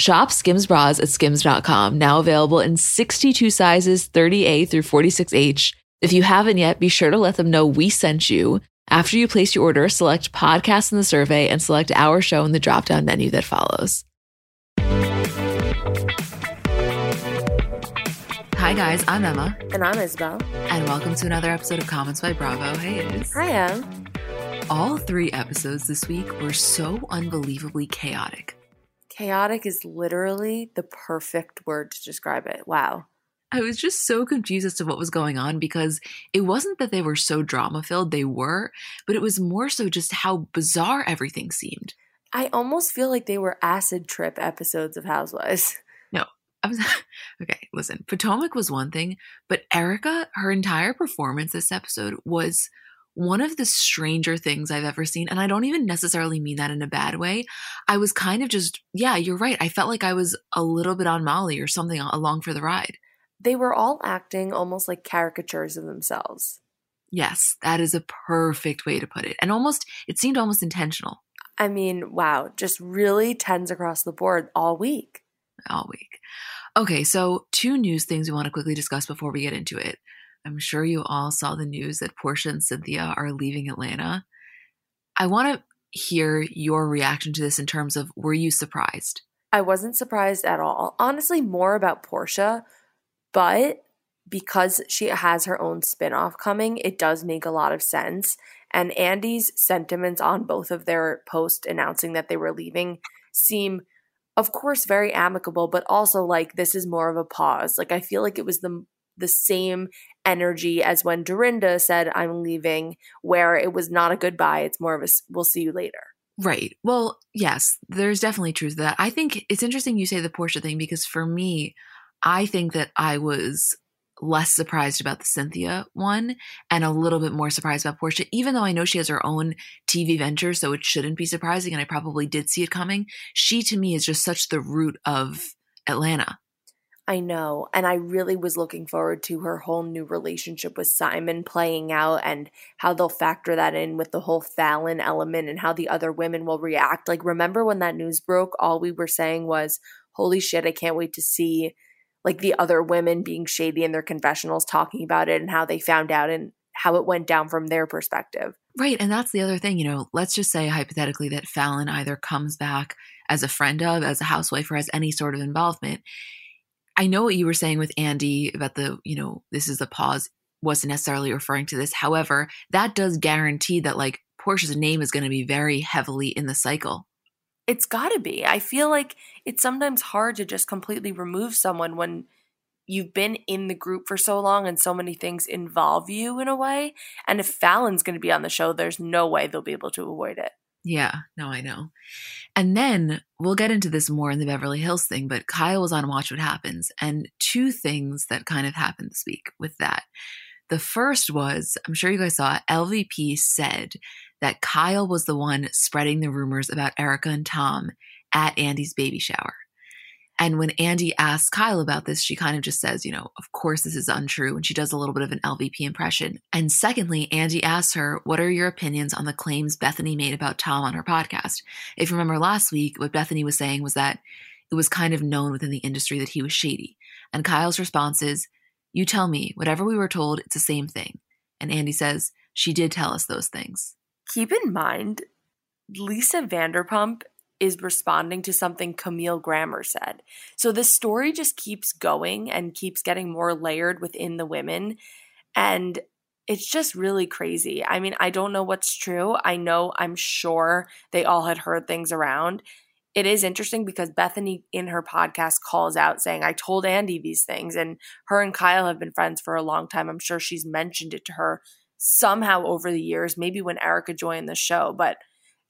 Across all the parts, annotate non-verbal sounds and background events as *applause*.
Shop Skims bras at skims.com, now available in 62 sizes, 30A through 46H. If you haven't yet, be sure to let them know we sent you. After you place your order, select podcast in the survey and select our show in the drop down menu that follows. Hi, guys. I'm Emma. And I'm Isabel. And welcome to another episode of Comments by Bravo. Hey, Is. Hiya. All three episodes this week were so unbelievably chaotic. Chaotic is literally the perfect word to describe it. Wow. I was just so confused as to what was going on because it wasn't that they were so drama filled, they were, but it was more so just how bizarre everything seemed. I almost feel like they were acid trip episodes of Housewives. No, I was *laughs* okay. Listen, Potomac was one thing, but Erika, her entire performance this episode was one of the stranger things I've ever seen. And I don't even necessarily mean that in a bad way. I was kind of just, yeah, you're right. I felt like I was a little bit on Molly or something along for the ride. They were all acting almost like caricatures of themselves. Yes, that is a perfect way to put it. And almost, it seemed almost intentional. I mean, wow, just really tens across the board all week all week. Okay, so two news things we want to quickly discuss before we get into it. I'm sure you all saw the news that Porsha and Cynthia are leaving Atlanta. I want to hear your reaction to this in terms of were you surprised? I wasn't surprised at all. Honestly, more about Porsha, but because she has her own spinoff coming, it does make a lot of sense. And Andy's sentiments on both of their posts announcing that they were leaving seem of course very amicable but also like this is more of a pause like i feel like it was the the same energy as when dorinda said i'm leaving where it was not a goodbye it's more of a we'll see you later right well yes there's definitely truth to that i think it's interesting you say the porsha thing because for me i think that i was less surprised about the Cynthia one and a little bit more surprised about Porsha, even though I know she has her own TV venture, so it shouldn't be surprising. And I probably did see it coming. She to me is just such the root of Atlanta. I know. And I really was looking forward to her whole new relationship with Simon playing out and how they'll factor that in with the whole Fallon element and how the other women will react. Like, remember when that news broke? All we were saying was, holy shit, I can't wait to see like the other women being shady in their confessionals talking about it and how they found out and how it went down from their perspective. Right. And that's the other thing, you know, let's just say hypothetically that Fallon either comes back as a friend of, as a housewife, or has any sort of involvement. I know what you were saying with Andy about the, you know, this is a pause, wasn't necessarily referring to this. However, that does guarantee that like Porsha's name is going to be very heavily in the cycle it's got to be. I feel like it's sometimes hard to just completely remove someone when you've been in the group for so long and so many things involve you in a way. And if Fallon's going to be on the show, there's no way they'll be able to avoid it. Yeah, no, I know. And then we'll get into this more in the Beverly Hills thing, but Kyle was on Watch What Happens, and two things that kind of happened this week with that. The first was, I'm sure you guys saw, LVP said that Kyle was the one spreading the rumors about Erika and Tom at Andy's baby shower. And when Andy asks Kyle about this, she kind of just says, you know, of course this is untrue. And she does a little bit of an LVP impression. And secondly, Andy asks her, what are your opinions on the claims Bethany made about Tom on her podcast? If you remember last week, what Bethany was saying was that it was kind of known within the industry that he was shady. And Kyle's response is, you tell me, whatever we were told, it's the same thing. And Andy says, she did tell us those things. Keep in mind, Lisa Vanderpump is responding to something Camille Grammer said. So the story just keeps going and keeps getting more layered within the women. And it's just really crazy. I mean, I don't know what's true. I know, I'm sure they all had heard things around. It is interesting because Bethany in her podcast calls out saying, I told Andy these things. And her and Kyle have been friends for a long time. I'm sure she's mentioned it to her somehow over the years, maybe when Erika joined the show. But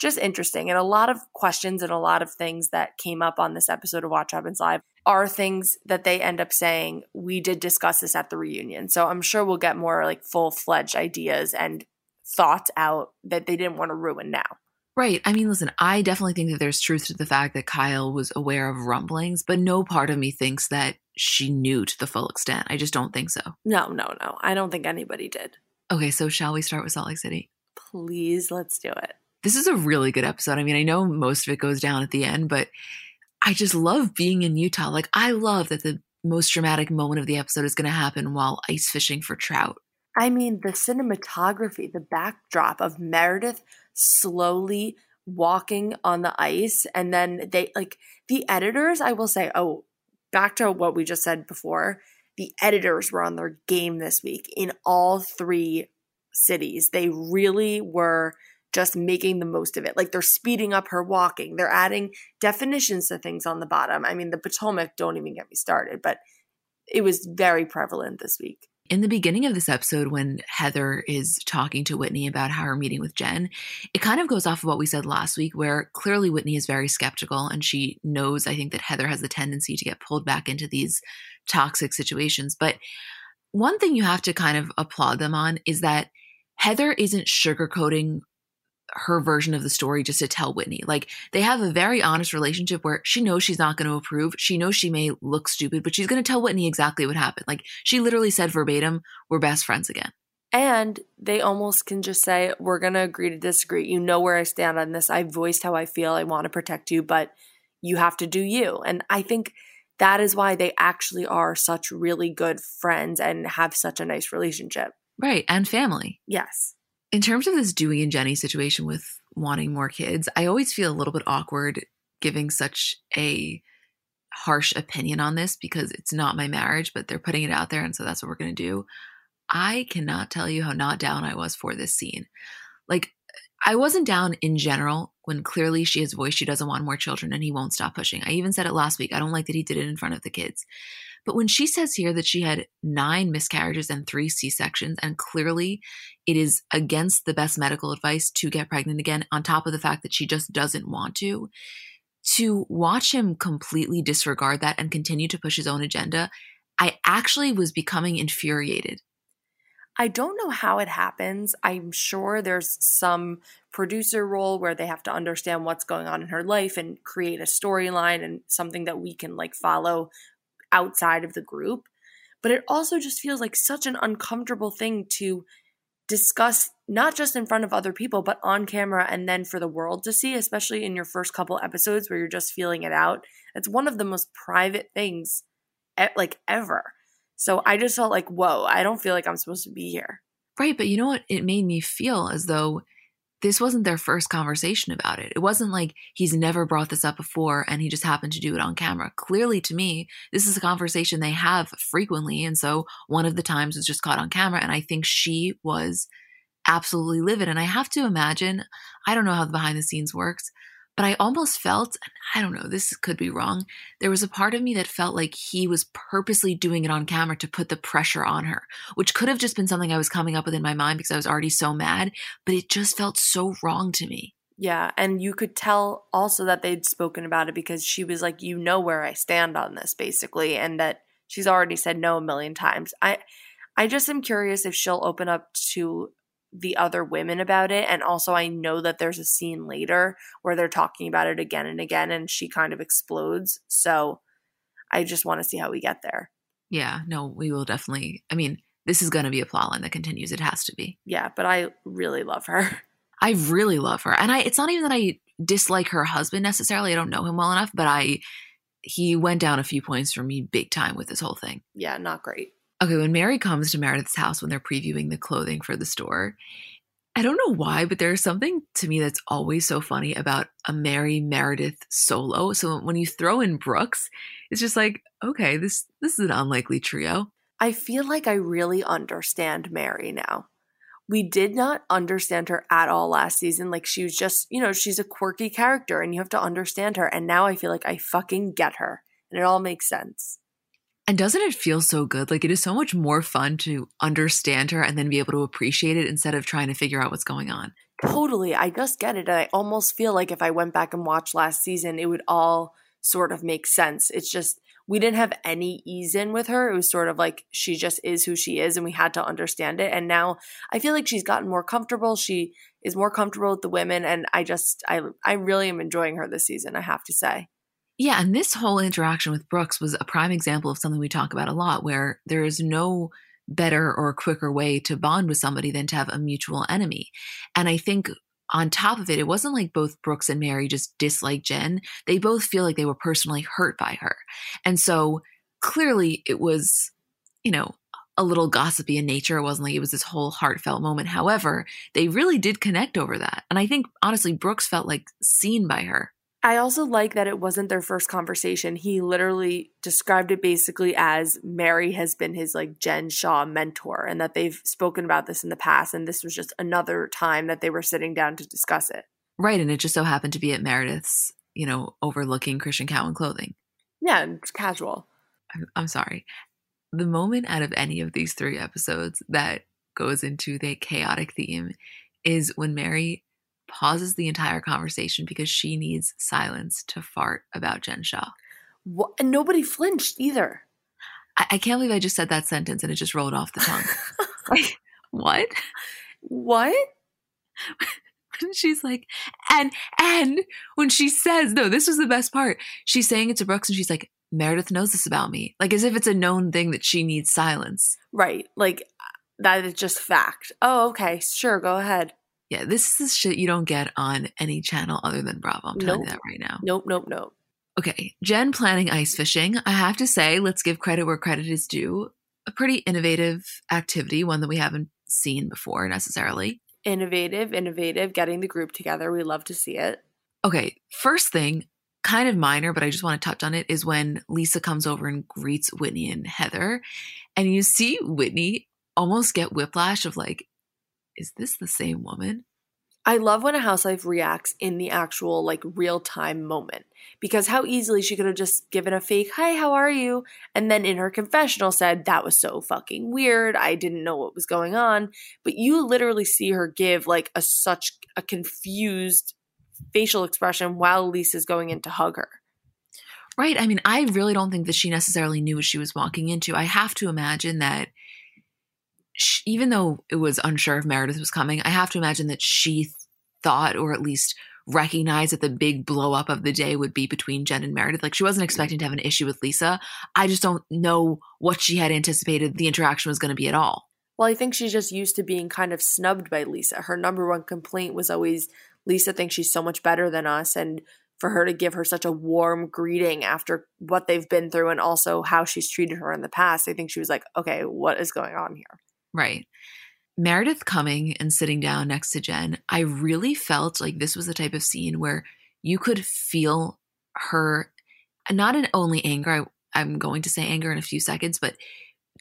just interesting. And a lot of questions and a lot of things that came up on this episode of Watch Happens Live are things that they end up saying, we did discuss this at the reunion. So I'm sure we'll get more like full fledged ideas and thoughts out that they didn't want to ruin now. Right. I mean, listen, I definitely think that there's truth to the fact that Kyle was aware of rumblings, but no part of me thinks that she knew to the full extent. I just don't think so. No, no, no. I don't think anybody did. Okay, so shall we start with Salt Lake City? Please, let's do it. This is a really good episode. I mean, I know most of it goes down at the end, but I just love being in Utah. Like, I love that the most dramatic moment of the episode is going to happen while ice fishing for trout. I mean, the cinematography, the backdrop of Meredith slowly walking on the ice, and then they like the editors, I will say, oh, back to what we just said before, the editors were on their game this week in all three cities. They really were just making the most of it. Like they're speeding up her walking. They're adding definitions to things on the bottom. I mean, the Potomac, don't even get me started, but it was very prevalent this week. In the beginning of this episode, when Heather is talking to Whitney about how her meeting with Jen, it kind of goes off of what we said last week, where clearly Whitney is very skeptical and she knows, I think, that Heather has the tendency to get pulled back into these toxic situations. But one thing you have to kind of applaud them on is that Heather isn't sugarcoating her version of the story just to tell Whitney. Like they have a very honest relationship where she knows she's not going to approve. She knows she may look stupid, but she's going to tell Whitney exactly what happened. Like she literally said verbatim, we're best friends again. And they almost can just say, we're going to agree to disagree. You know where I stand on this. I voiced how I feel. I want to protect you, but you have to do you. And I think that is why they actually are such really good friends and have such a nice relationship. Right. And family. Yes in terms of this Dewey and Jenny situation with wanting more kids, I always feel a little bit awkward giving such a harsh opinion on this because it's not my marriage, but they're putting it out there. And so that's what we're going to do. I cannot tell you how not down I was for this scene. Like, I wasn't down in general when clearly she has voiced she doesn't want more children and he won't stop pushing. I even said it last week. I don't like that he did it in front of the kids. But when she says here that she had nine miscarriages and three C sections, and clearly it is against the best medical advice to get pregnant again, on top of the fact that she just doesn't want to, to watch him completely disregard that and continue to push his own agenda, I actually was becoming infuriated. I don't know how it happens. I'm sure there's some producer role where they have to understand what's going on in her life and create a storyline and something that we can like follow outside of the group. But it also just feels like such an uncomfortable thing to discuss, not just in front of other people, but on camera and then for the world to see, especially in your first couple episodes where you're just feeling it out. It's one of the most private things, like ever. So I just felt like, whoa, I don't feel like I'm supposed to be here. Right. But you know what? It made me feel as though this wasn't their first conversation about it. It wasn't like he's never brought this up before and he just happened to do it on camera. Clearly, to me, this is a conversation they have frequently. And so one of the times was just caught on camera. And I think she was absolutely livid. And I have to imagine, I don't know how the behind the scenes works, but I almost felt, I don't know, this could be wrong. There was a part of me that felt like he was purposely doing it on camera to put the pressure on her, which could have just been something I was coming up with in my mind because I was already so mad, but it just felt so wrong to me. Yeah, and you could tell also that they'd spoken about it because she was like, "You know where I stand on this," basically, and that she's already said no a million times. I I just am curious if she'll open up to the other women about it. And also, I know that there's a scene later where they're talking about it again and again, and she kind of explodes. So I just want to see how we get there. Yeah, no, we will definitely. I mean, this is going to be a plot line that continues. It has to be. Yeah, but I really love her. *laughs* I really love her. And I it's not even that I dislike her husband necessarily. I don't know him well enough, but I he went down a few points for me big time with this whole thing. Yeah, not great. Okay, when Mary comes to Meredith's house when they're previewing the clothing for the store, I don't know why, but there's something to me that's always so funny about a Mary Meredith solo. So when you throw in Brooks, it's just like, okay, this this is an unlikely trio. I feel like I really understand Mary now. We did not understand her at all last season. Like she was just, you know, she's a quirky character and you have to understand her. And now I feel like I fucking get her and it all makes sense. And doesn't it feel so good? Like it is so much more fun to understand her and then be able to appreciate it instead of trying to figure out what's going on. Totally. I just get it. And I almost feel like if I went back and watched last season, it would all sort of make sense. It's just we didn't have any ease in with her. It was sort of like she just is who she is and we had to understand it. And now I feel like she's gotten more comfortable. She is more comfortable with the women and I just I I really am enjoying her this season, I have to say. Yeah, and this whole interaction with Brooks was a prime example of something we talk about a lot where there is no better or quicker way to bond with somebody than to have a mutual enemy. And I think on top of it, it wasn't like both Brooks and Mary just dislike Jen. They both feel like they were personally hurt by her. And so clearly it was, you know, a little gossipy in nature. It wasn't like it was this whole heartfelt moment. However, they really did connect over that. And I think honestly, Brooks felt like seen by her. I also like that it wasn't their first conversation. He literally described it basically as Mary has been his like Jen Shah mentor and that they've spoken about this in the past and this was just another time that they were sitting down to discuss it. Right, and it just so happened to be at Meredith's, you know, overlooking Christian Cowan clothing. Yeah, and it's casual. I'm, I'm sorry. The moment out of any of these three episodes that goes into the chaotic theme is when Mary pauses the entire conversation because she needs silence to fart about Jen Shah. What? And nobody flinched either. I-, I can't believe I just said that sentence and it just rolled off the tongue. *laughs* like, what? What? *laughs* she's like, and and when she says, no, this was the best part. She's saying it to Brooks and she's like, Meredith knows this about me. Like as if it's a known thing that she needs silence. Right. Like that is just fact. Oh, okay. Sure, go ahead. Yeah, this is shit you don't get on any channel other than Bravo. I'm telling Nope. you that right now. Nope, nope, nope. Okay, Jen planning ice fishing. I have to say, let's give credit where credit is due. A pretty innovative activity, one that we haven't seen before necessarily. Innovative, innovative, getting the group together. We love to see it. Okay, first thing, kind of minor, but I just want to touch on it, is when Lisa comes over and greets Whitney and Heather. And you see Whitney almost get whiplash of like, is this the same woman? I love when a housewife reacts in the actual like real time moment because how easily she could have just given a fake, hi, how are you? And then in her confessional said, that was so fucking weird. I didn't know what was going on. But you literally see her give like a such a confused facial expression while Lisa's going in to hug her. Right. I mean, I really don't think that she necessarily knew what she was walking into. I have to imagine that sh even though it was unsure if Meredith was coming, I have to imagine that she thought, or at least recognized, that the big blow up of the day would be between Jen and Meredith. Like she wasn't expecting to have an issue with Lisa. I just don't know what she had anticipated the interaction was going to be at all. Well, I think she's just used to being kind of snubbed by Lisa. Her number one complaint was always Lisa thinks she's so much better than us. And for her to give her such a warm greeting after what they've been through and also how she's treated her in the past, I think she was like, okay, what is going on here? Right. Meredith coming and sitting down next to Jen, I really felt like this was the type of scene where you could feel her, not in only anger, I, I'm going to say anger in a few seconds, but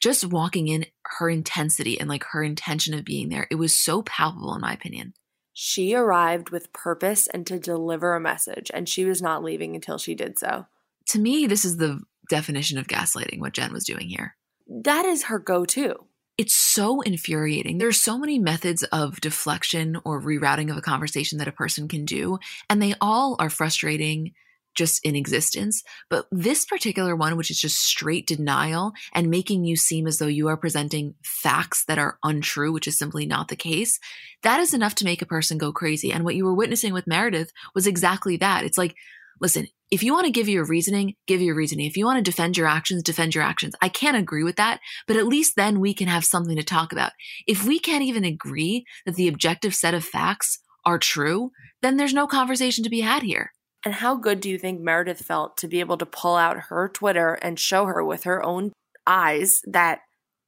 just walking in her intensity and like her intention of being there. It was so palpable, in my opinion. She arrived with purpose and to deliver a message, and she was not leaving until she did so. To me, this is the definition of gaslighting, what Jen was doing here. That is her go to. It's so infuriating. There's so many methods of deflection or rerouting of a conversation that a person can do, and they all are frustrating just in existence. But this particular one, which is just straight denial and making you seem as though you are presenting facts that are untrue, which is simply not the case, that is enough to make a person go crazy. And what you were witnessing with Meredith was exactly that. It's like, listen, if you want to give your reasoning, give your reasoning. If you want to defend your actions, defend your actions. I can't agree with that, but at least then we can have something to talk about. If we can't even agree that the objective set of facts are true, then there's no conversation to be had here. And how good do you think Meredith felt to be able to pull out her Twitter and show her with her own eyes that,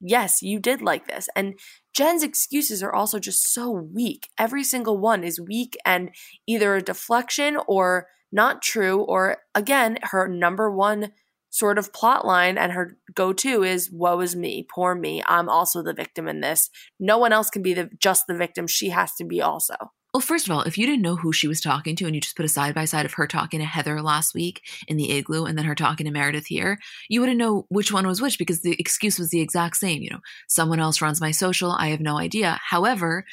yes, you did like this? And Jen's excuses are also just so weak. Every single one is weak and either a deflection or not true, or again, her number one sort of plot line and her go to is woe is me, poor me. I'm also the victim in this. No one else can be the just the victim. She has to be also. Well, first of all, if you didn't know who she was talking to and you just put a side by side of her talking to Heather last week in the igloo and then her talking to Meredith here, you wouldn't know which one was which because the excuse was the exact same. You know, someone else runs my social. I have no idea. However,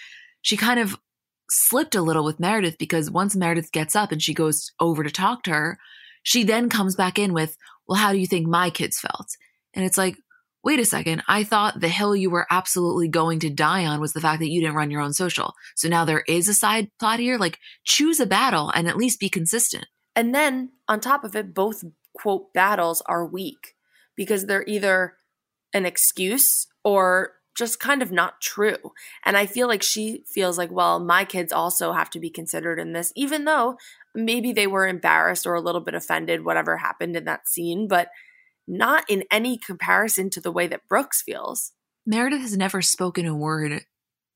she kind of slipped a little with Meredith because once Meredith gets up and she goes over to talk to her, she then comes back in with, Well, how do you think my kids felt? And it's like, wait a second, I thought the hill you were absolutely going to die on was the fact that you didn't run your own social. So now there is a side plot here. Like, choose a battle and at least be consistent. And then on top of it, both quote battles are weak because they're either an excuse or just kind of not true. And I feel like she feels like, well, my kids also have to be considered in this, even though maybe they were embarrassed or a little bit offended, whatever happened in that scene, but not in any comparison to the way that Brooks feels. Meredith has never spoken a word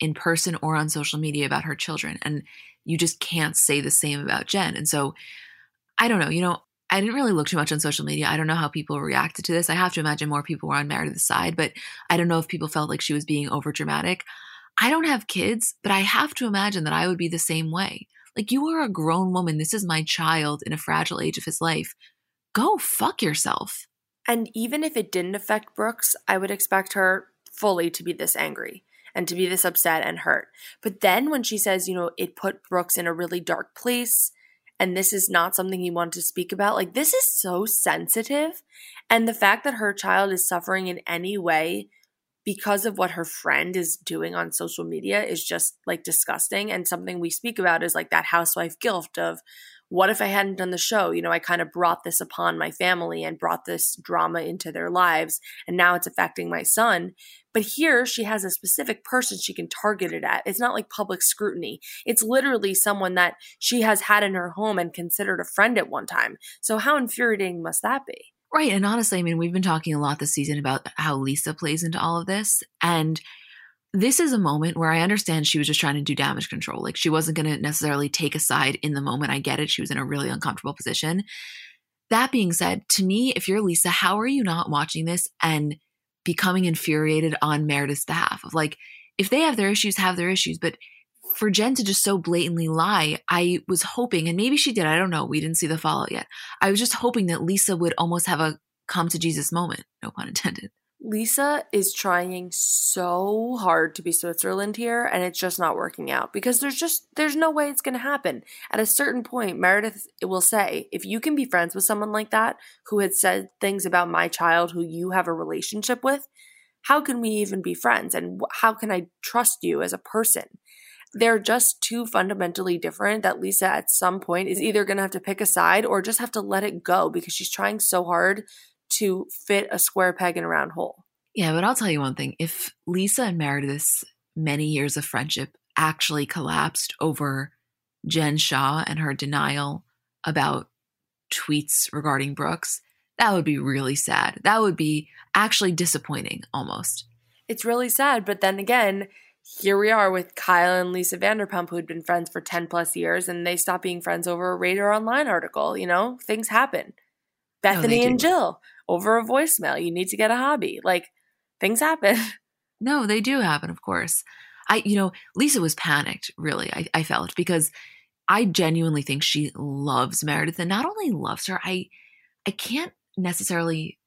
in person or on social media about her children. And you just can't say the same about Jen. And so I don't know, you know, I didn't really look too much on social media. I don't know how people reacted to this. I have to imagine more people were on Meredith's side, but I don't know if people felt like she was being over dramatic. I don't have kids, but I have to imagine that I would be the same way. Like, you are a grown woman. This is my child in a fragile age of his life. Go fuck yourself. And even if it didn't affect Brooks, I would expect her fully to be this angry and to be this upset and hurt. But then when she says, you know, it put Brooks in a really dark place and this is not something he wanted to speak about. Like, this is so sensitive. And the fact that her child is suffering in any way because of what her friend is doing on social media is just like disgusting. And something we speak about is like that housewife guilt of what if I hadn't done the show? You know, I kind of brought this upon my family and brought this drama into their lives, and now it's affecting my son. But here she has a specific person she can target it at. It's not like public scrutiny. It's literally someone that she has had in her home and considered a friend at one time. So, how infuriating must that be? Right. And honestly, I mean, we've been talking a lot this season about how Lisa plays into all of this. And this is a moment where I understand she was just trying to do damage control. Like she wasn't going to necessarily take a side in the moment. I get it. She was in a really uncomfortable position. That being said, to me, if you're Lisa, how are you not watching this and becoming infuriated on Meredith's behalf? Of like, if they have their issues, have their issues. But for Jen to just so blatantly lie, I was hoping, and maybe she did, I don't know, we didn't see the fallout yet. I was just hoping that Lisa would almost have a come to Jesus moment, no pun intended. Lisa is trying so hard to be Switzerland here and it's just not working out because there's just there's no way it's going to happen. At a certain point Meredith will say, if you can be friends with someone like that who had said things about my child who you have a relationship with, how can we even be friends and how can I trust you as a person? They're just too fundamentally different that Lisa at some point is either going to have to pick a side or just have to let it go because she's trying so hard to fit a square peg in a round hole. Yeah, but I'll tell you one thing. If Lisa and Meredith's many years of friendship actually collapsed over Jen Shah and her denial about tweets regarding Brooks, that would be really sad. That would be actually disappointing almost. It's really sad, but then again, here we are with Kyle and Lisa Vanderpump, who had been friends for 10 plus years, and they stopped being friends over a Radar Online article. You know, things happen. Bethany and Jill over a voicemail. You need to get a hobby. Like things happen. *laughs* No, they do happen, of course. I, you know, Lisa was panicked, really, I, I felt, because I genuinely think she loves Meredith and not only loves her, I I can't necessarily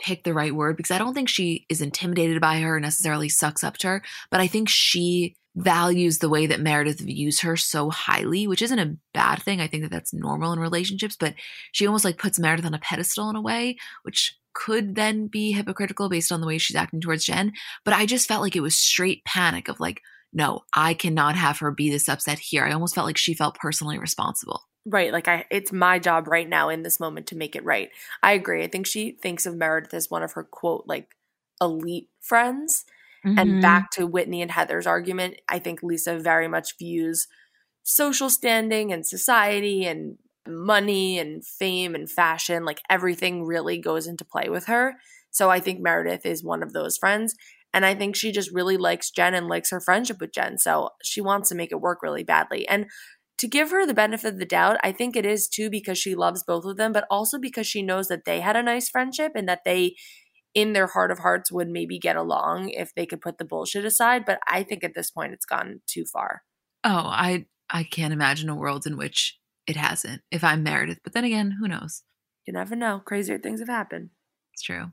pick the right word because I don't think she is intimidated by her necessarily sucks up to her, but I think she values the way that Meredith views her so highly, which isn't a bad thing. I think that that's normal in relationships, but she almost like puts Meredith on a pedestal in a way, which could then be hypocritical based on the way she's acting towards Jen. But I just felt like it was straight panic of like, no, I cannot have her be this upset here. I almost felt like she felt personally responsible. Right. Like I it's my job right now in this moment to make it right. I agree. I think she thinks of Meredith as one of her quote like elite friends. Mm-hmm. And back to Whitney and Heather's argument, I think Lisa very much views social standing and society and money and fame and fashion, like everything really goes into play with her. So I think Meredith is one of those friends. And I think she just really likes Jen and likes her friendship with Jen. So she wants to make it work really badly. And to give her the benefit of the doubt, I think it is too because she loves both of them, but also because she knows that they had a nice friendship and that they, in their heart of hearts, would maybe get along if they could put the bullshit aside. But I think at this point it's gone too far. Oh, I I can't imagine a world in which it hasn't. If I'm Meredith, but then again, who knows? You never know. Crazier things have happened. It's true.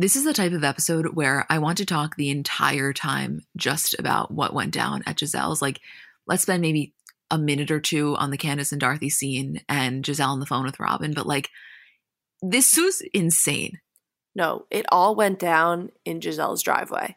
This is the type of episode where I want to talk the entire time just about what went down at Gizelle's. Like, let's spend maybe a minute or two on the Candace and Dorothy scene and Gizelle on the phone with Robin, but like, this was insane. No, it all went down in Gizelle's driveway.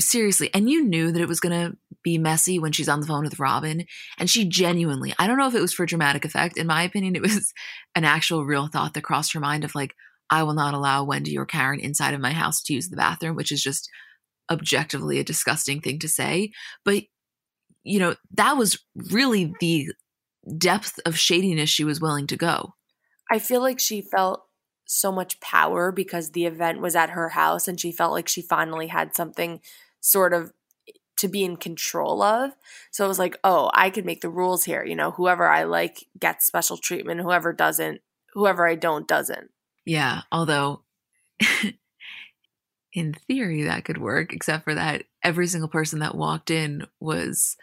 Seriously. And you knew that it was going to be messy when she's on the phone with Robin. And she genuinely, I don't know if it was for dramatic effect. In my opinion, it was an actual real thought that crossed her mind of like, I will not allow Wendy or Karen inside of my house to use the bathroom, which is just objectively a disgusting thing to say. But, you know, that was really the depth of shadiness she was willing to go. I feel like she felt so much power because the event was at her house and she felt like she finally had something sort of to be in control of. So it was like, oh, I could make the rules here. You know, whoever I like gets special treatment, whoever doesn't, whoever I don't doesn't. Yeah, although *laughs* in theory that could work, except for that every single person that walked in was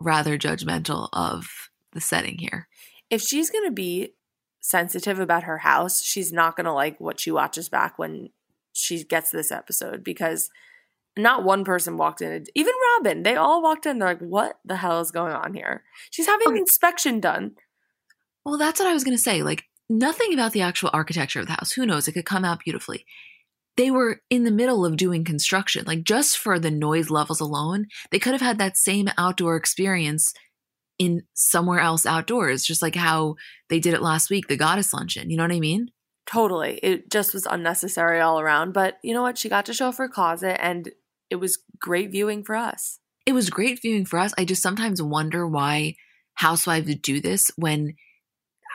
rather judgmental of the setting here. If she's going to be sensitive about her house, she's not going to like what she watches back when she gets this episode because not one person walked in. Even Robin, they all walked in. They're like, what the hell is going on here? She's having okay. an inspection done. Well, that's what I was going to say. Like, nothing about the actual architecture of the house. Who knows? It could come out beautifully. They were in the middle of doing construction. Like, just for the noise levels alone, they could have had that same outdoor experience in somewhere else outdoors, just like how they did it last week, the goddess luncheon. You know what I mean? Totally. It just was unnecessary all around. But you know what? She got to show off her closet and it was great viewing for us. It was great viewing for us. I just sometimes wonder why housewives do this when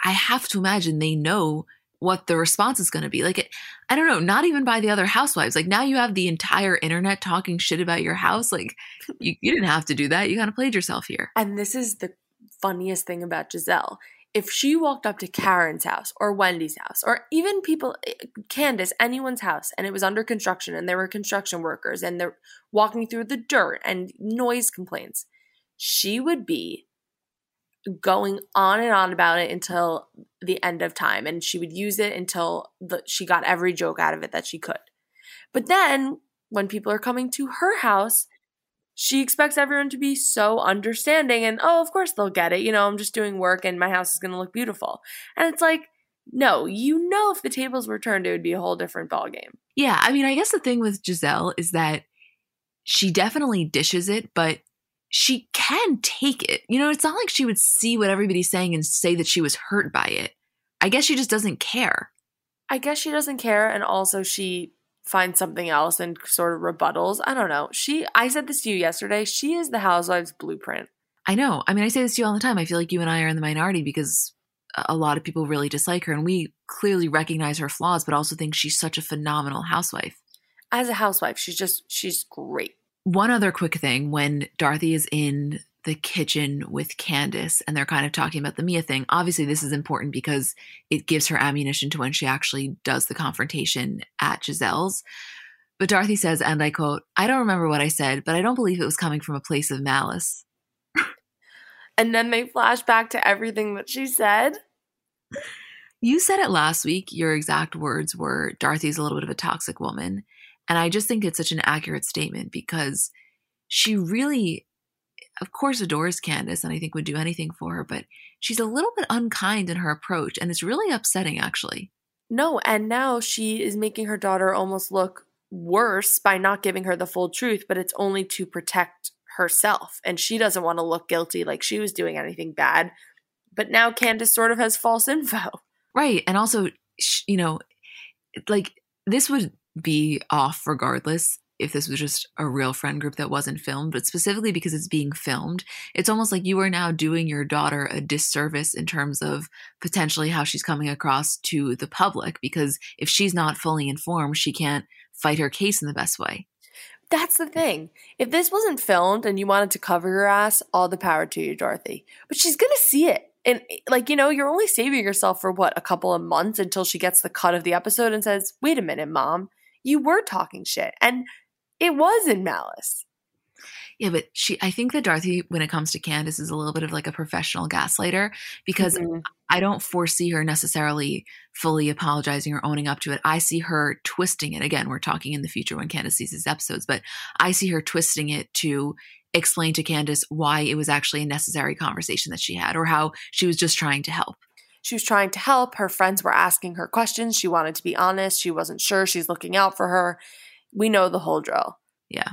I have to imagine they know what the response is going to be. Like, it, I don't know, not even by the other housewives. Like, now you have the entire internet talking shit about your house. Like, *laughs* you, you didn't have to do that. You kind of played yourself here. And this is the funniest thing about Gizelle. If she walked up to Karen's house or Wendy's house or even people, eh, Candace, anyone's house, and it was under construction and there were construction workers and they're walking through the dirt and noise complaints, she would be going on and on about it until the end of time and she would use it until the, she got every joke out of it that she could but then when people are coming to her house she expects everyone to be so understanding and, oh, of course they'll get it. You know, I'm just doing work and my house is going to look beautiful. And it's like, no, you know, if the tables were turned, it would be a whole different ballgame. Yeah. I mean, I guess the thing with gizelle is that she definitely dishes it, but she can take it. You know, it's not like she would see what everybody's saying and say that she was hurt by it. I guess she just doesn't care. I guess she doesn't care. And also, she finds something else and sort of rebuttals. I don't know. She, I said this to you yesterday. She is the housewives blueprint. I know. I mean, I say this to you all the time. I feel like you and I are in the minority because a lot of people really dislike her and we clearly recognize her flaws, but also think she's such a phenomenal housewife. As a housewife, she's just, she's great. One other quick thing when Dorothy is in the kitchen with Candace and they're kind of talking about the Mia thing. Obviously, this is important because it gives her ammunition to when she actually does the confrontation at Gizelle's. But Dorothy says, and I quote, I don't remember what I said, but I don't believe it was coming from a place of malice. *laughs* and then they flash back to everything that she said. You said it last week. Your exact words were Dorothy's a little bit of a toxic woman. And I just think it's such an accurate statement because she really of course adores Candace and I think would do anything for her, but she's a little bit unkind in her approach and it's really upsetting actually. No, and now she is making her daughter almost look worse by not giving her the full truth, but it's only to protect herself. And she doesn't want to look guilty like she was doing anything bad. But now Candace sort of has false *laughs* info. Right. And also, you know, like this would be off regardless if this was just a real friend group that wasn't filmed, but specifically because it's being filmed, it's almost like you are now doing your daughter a disservice in terms of potentially how she's coming across to the public. Because if she's not fully informed, she can't fight her case in the best way. That's the thing. If this wasn't filmed and you wanted to cover your ass, all the power to you, Dorothy. But she's going to see it. And, eh, like, you know, you're only saving yourself for what, a couple of months until she gets the cut of the episode and says, wait a minute, mom, you were talking shit. And it was in malice. Yeah, but she, I think that Dorothy, when it comes to Candace, is a little bit of like a professional gaslighter because mm-hmm. I don't foresee her necessarily fully apologizing or owning up to it. I see her twisting it. Again, we're talking in the future when Candace sees these episodes, but I see her twisting it to explain to Candace why it was actually a necessary conversation that she had or how she was just trying to help. She was trying to help. Her friends were asking her questions. She wanted to be honest. She wasn't sure. She's looking out for her we know the whole drill. Yeah.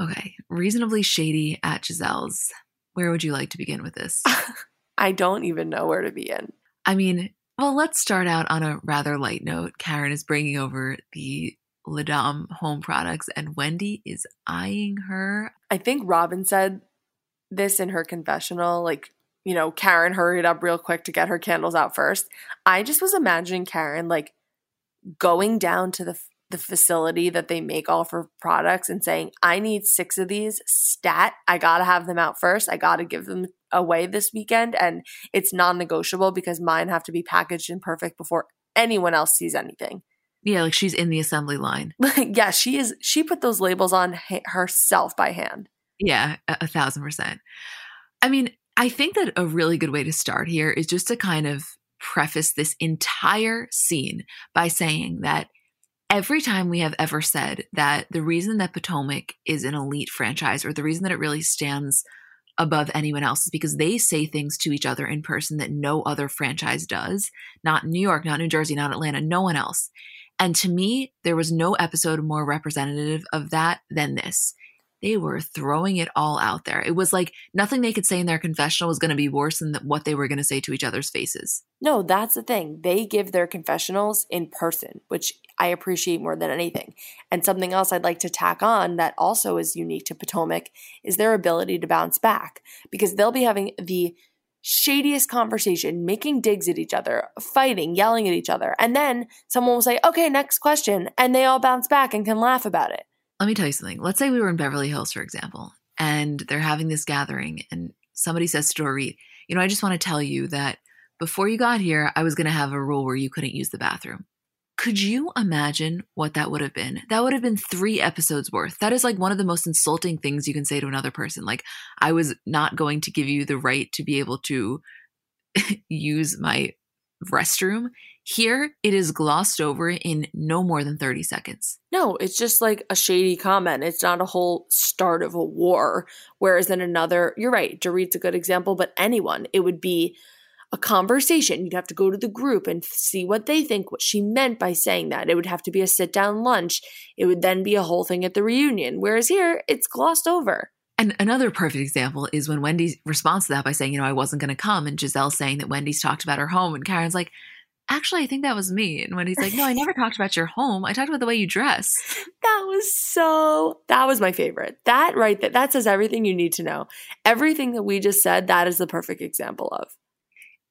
Okay. Reasonably shady at Gizelle's. Where would you like to begin with this? *laughs* I don't even know where to begin. I mean, well, let's start out on a rather light note. Karen is bringing over the La'Dame home products, and Wendy is eyeing her. I think Robin said this in her confessional. Like, you know, Karen hurried up real quick to get her candles out first. I just was imagining Karen like going down to the the facility that they make all for products and saying, I need six of these stat. I got to have them out first. I got to give them away this weekend. And it's non negotiable because mine have to be packaged and perfect before anyone else sees anything. Yeah, like she's in the assembly line. *laughs* yeah, she is. She put those labels on ha- herself by hand. Yeah, a-, a thousand percent. I mean, I think that a really good way to start here is just to kind of preface this entire scene by saying that every time we have ever said that the reason that Potomac is an elite franchise or the reason that it really stands above anyone else is because they say things to each other in person that no other franchise does. Not New York, not New Jersey, not Atlanta, no one else. And to me, there was no episode more representative of that than this they were throwing it all out there. It was like nothing they could say in their confessional was going to be worse than what they were going to say to each other's faces. No, that's the thing. They give their confessionals in person, which I appreciate more than anything. And something else I'd like to tack on that also is unique to Potomac is their ability to bounce back because they'll be having the shadiest conversation, making digs at each other, fighting, yelling at each other. And then someone will say, okay, next question. And they all bounce back and can laugh about it let me tell you something. Let's say we were in Beverly Hills, for example, and they're having this gathering, and somebody says to Dorit, You know, I just want to tell you that before you got here, I was going to have a rule where you couldn't use the bathroom. Could you imagine what that would have been? That would have been three episodes worth. That is like one of the most insulting things you can say to another person. Like, I was not going to give you the right to be able to *laughs* use my restroom Here, it is glossed over in no more than 30 seconds. No, it's just like a shady comment. It's not a whole start of a war. Whereas in another, you're right, Dorit's a good example, but anyone, it would be a conversation. You'd have to go to the group and see what they think, what she meant by saying that. It would have to be a sit down lunch. It would then be a whole thing at the reunion. Whereas here, it's glossed over. And another perfect example is when Wendy responds to that by saying, you know, I wasn't going to come. And Gizelle saying that Wendy's talked about her home. And Karen's like, actually, I think that was me. And when he's like, no, I never talked about your home. I talked about the way you dress. That was so, that was my favorite. That right there, that says everything you need to know. Everything that we just said, that is the perfect example of.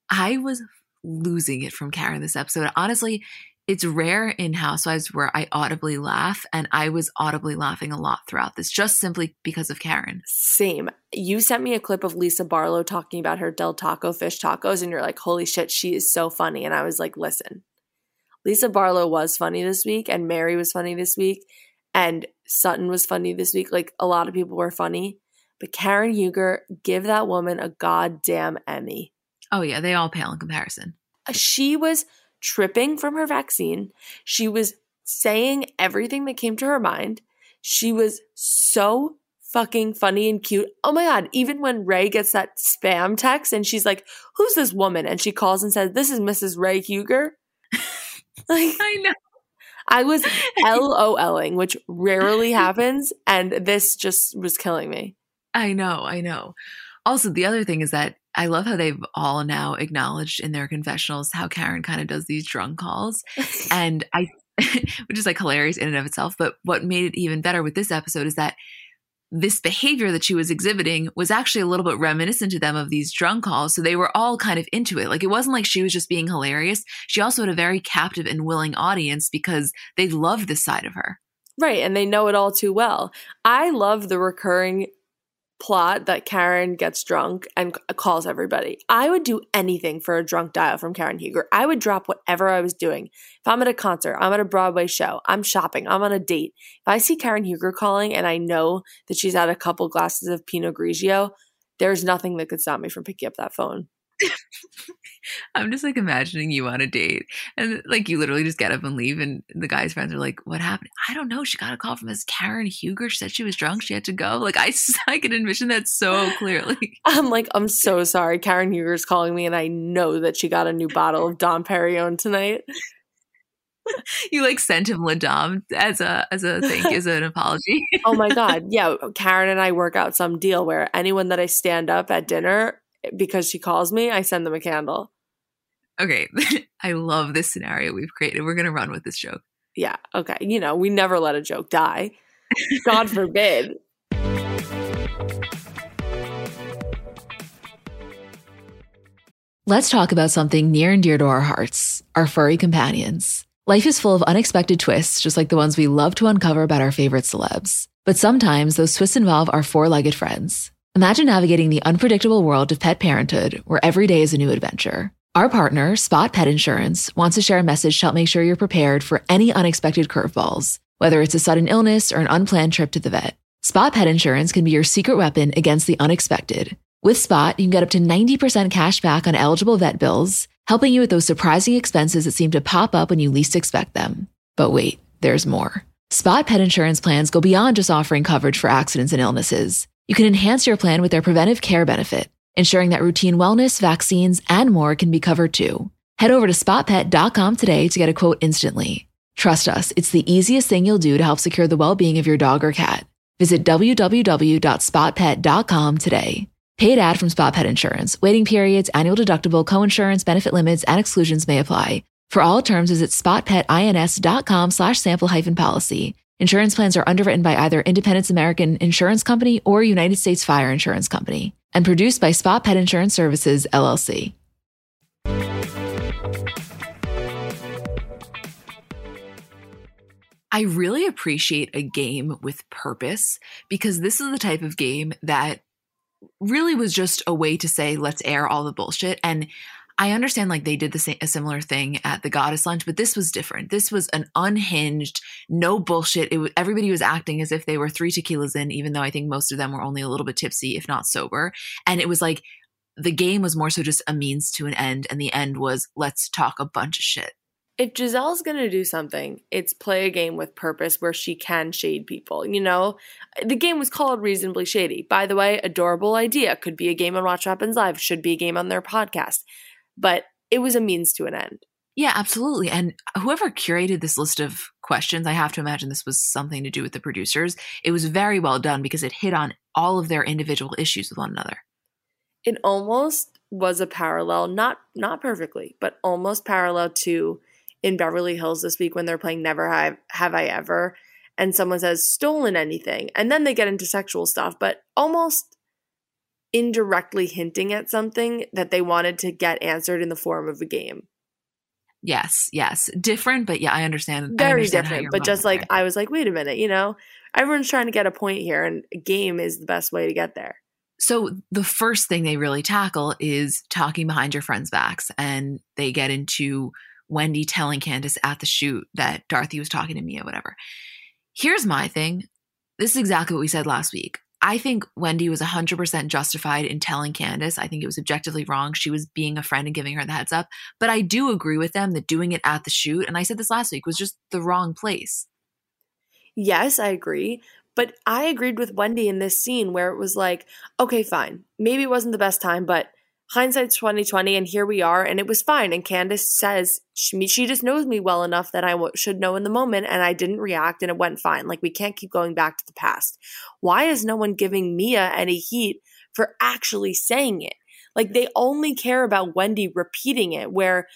I was losing it from Karen this episode. Honestly, it's rare in Housewives where I audibly laugh, and I was audibly laughing a lot throughout this, just simply because of Karen. Same. You sent me a clip of Lisa Barlow talking about her Del Taco fish tacos, and you're like, holy shit, she is so funny. And I was like, listen, Lisa Barlow was funny this week, and Mary was funny this week, and Sutton was funny this week. Like, a lot of people were funny. But Karen Huger, give that woman a goddamn Emmy. Oh, yeah, they all pale in comparison. Uh, she was tripping from her vaccine. She was saying everything that came to her mind. She was so fucking funny and cute. Oh my God. Even when Ray gets that spam text and she's like, Who's this woman? And she calls and says, This is Mrs. Ray Huger. *laughs* like, I know. I was *laughs* LOLing, which rarely happens. And this just was killing me. I know. I know. Also, the other thing is that I love how they've all now acknowledged in their confessionals how Karen kind of does these drunk calls. *laughs* and I, *laughs* which is like hilarious in and of itself. But what made it even better with this episode is that this behavior that she was exhibiting was actually a little bit reminiscent to them of these drunk calls. So they were all kind of into it. Like it wasn't like she was just being hilarious. She also had a very captive and willing audience because they loved this side of her. Right. And they know it all too well. I love the recurring plot that Karen gets drunk and calls everybody. I would do anything for a drunk dial from Karen Huger. I would drop whatever I was doing. If I'm at a concert, I'm at a Broadway show, I'm shopping, I'm on a date. If I see Karen Huger calling and I know that she's had a couple glasses of Pinot Grigio, there's nothing that could stop me from picking up that phone. *laughs* I'm just like imagining you on a date and like you literally just get up and leave and the guy's friends are like, what happened? I don't know. She got a call from this Karen Huger. She said she was drunk. She had to go. Like I, *laughs* I can envision that so clearly. *laughs* I'm like, I'm so sorry. Karen Huger's calling me and I know that she got a new bottle of Dom Perignon tonight. you like sent him La'Dame as a as a thank you, as an apology. oh my god, yeah. Karen and I work out some deal where anyone that I stand up at dinner because she calls me, I send them a candle. Okay. *laughs* I love this scenario we've created. We're going to run with this joke. Yeah. Okay. You know, we never let a joke die. God *laughs* forbid. Let's talk about something near and dear to our hearts our furry companions. Life is full of unexpected twists, just like the ones we love to uncover about our favorite celebs. But sometimes those twists involve our four legged friends. Imagine navigating the unpredictable world of pet parenthood, where every day is a new adventure. Our partner, Spot Pet Insurance, wants to share a message to help make sure you're prepared for any unexpected curveballs, whether it's a sudden illness or an unplanned trip to the vet. Spot Pet Insurance can be your secret weapon against the unexpected. With Spot, you can get up to 90% cash back on eligible vet bills, helping you with those surprising expenses that seem to pop up when you least expect them. But wait, there's more. Spot Pet Insurance plans go beyond just offering coverage for accidents and illnesses. You can enhance your plan with their preventive care benefit, ensuring that routine wellness, vaccines, and more can be covered too. Head over to spotpet.com today to get a quote instantly. Trust us, it's the easiest thing you'll do to help secure the well being of your dog or cat. Visit www.spotpet.com today. Paid ad from Spot Pet Insurance. Waiting periods, annual deductible, coinsurance, benefit limits, and exclusions may apply. For all terms, visit spotpetins.com slash sample hyphen policy. Insurance plans are underwritten by either Independence American Insurance Company or United States Fire Insurance Company and produced by Spot Pet Insurance Services, LLC. I really appreciate a game with purpose because this is the type of game that really was just a way to say, let's air all the bullshit. And I understand like they did the same, a similar thing at the goddess lunch, but this was different. This was an unhinged, no bullshit. It everybody was acting as if they were three tequilas in, even though I think most of them were only a little bit tipsy, if not sober. And it was like the game was more so just a means to an end, and the end was let's talk a bunch of shit. if Gizelle's to do something, it's play a game with purpose where she can shade people. You know, the game was called Reasonably Shady. By the way, adorable idea. Could be a game on Watch Happens Live, should be a game on their podcast. But it was a means to an end. Yeah, absolutely. And whoever curated this list of questions, I have to imagine this was something to do with the producers. It was very well done because it hit on all of their individual issues with one another. It almost was a parallel, not not perfectly, but almost parallel to in Beverly Hills this week when they're playing Never Have, Have I Ever and someone says stolen anything and then they get into sexual stuff but almost indirectly hinting at something that they wanted to get answered in the form of a game. Yes, yes. Different, but yeah, I understand. Very I understand different. But just like I was like, wait a minute, you know, everyone's trying to get a point here and a game is the best way to get there. So the first thing they really tackle is talking behind your friends' backs and they get into Wendy telling Candiace at the shoot that Dorothy was talking to Mia, whatever. Here's my thing. This is exactly what we said last week. I think Wendy was 100% justified in telling Candiace. I think it was objectively wrong. She was being a friend and giving her the heads up. But I do agree with them that doing it at the shoot, and I said this last week, was just the wrong place. Yes, I agree. But I agreed with Wendy in this scene where it was like, okay, fine. Maybe it wasn't the best time, but hindsight's 2020 and here we are and it was fine. And candiace says she, she just knows me well enough that I w- should know in the moment and i didn't react and it went fine. Like we can't keep going back to the past. Why is no one giving mia any heat for actually saying it? Like they only care about wendy repeating it where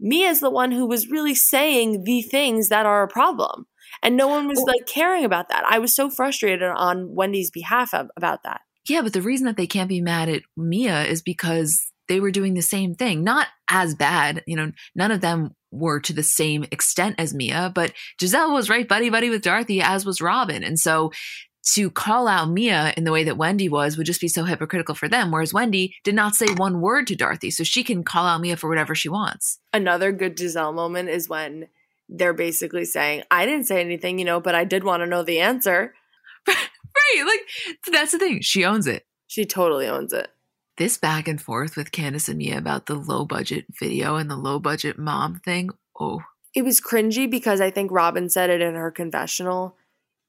mia's the one who was really saying the things that are a problem and no one was like caring about that. I was so frustrated on wendy's behalf of, about that yeah, but the reason that they can't be mad at Mia is because they were doing the same thing. Not as bad, you know, none of them were to the same extent as Mia, but Gizelle was right buddy buddy with Dorothy, as was Robin. And so to call out Mia in the way that Wendy was would just be so hypocritical for them. Whereas Wendy did not say one word to Dorothy, so she can call out Mia for whatever she wants. Another good Gizelle moment is when they're basically saying, I didn't say anything, you know, but I did want to know the answer. *laughs* right. Like that's the thing. She owns it. She totally owns it. This back and forth with Candiace and Mia about the low budget video and the low budget mom thing. Oh. It was cringy because I think Robin said it in her confessional.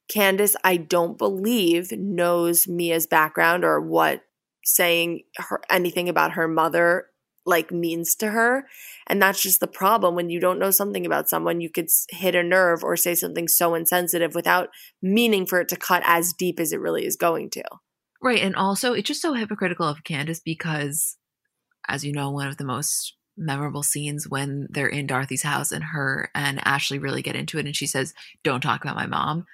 Candiace, I don't believe, knows Mia's background or what saying her anything about her mother like means to her. And that's just the problem. When you don't know something about someone, you could hit a nerve or say something so insensitive without meaning for it to cut as deep as it really is going to. Right. And also, it's just so hypocritical of Candiace because, as you know, one of the most memorable scenes when they're in Dorothy's house and her and Ashley really get into it and she says, Don't talk about my mom.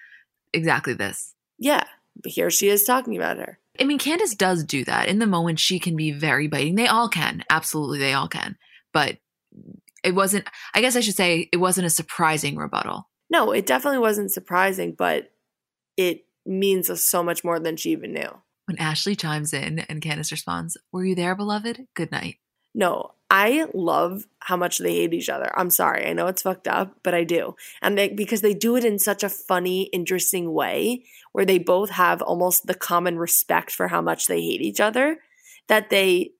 Exactly this. Yeah. But here she is talking about her. I mean, Candiace does do that. In the moment, she can be very biting. They all can. Absolutely, they all can. But it wasn't, I guess I should say, it wasn't a surprising rebuttal. No, it definitely wasn't surprising, but it means so much more than she even knew. When Ashley chimes in and Candiace responds, Were you there, beloved? Good night. No, I love how much they hate each other. I'm sorry. I know it's fucked up, but I do. And they, because they do it in such a funny, interesting way where they both have almost the common respect for how much they hate each other that they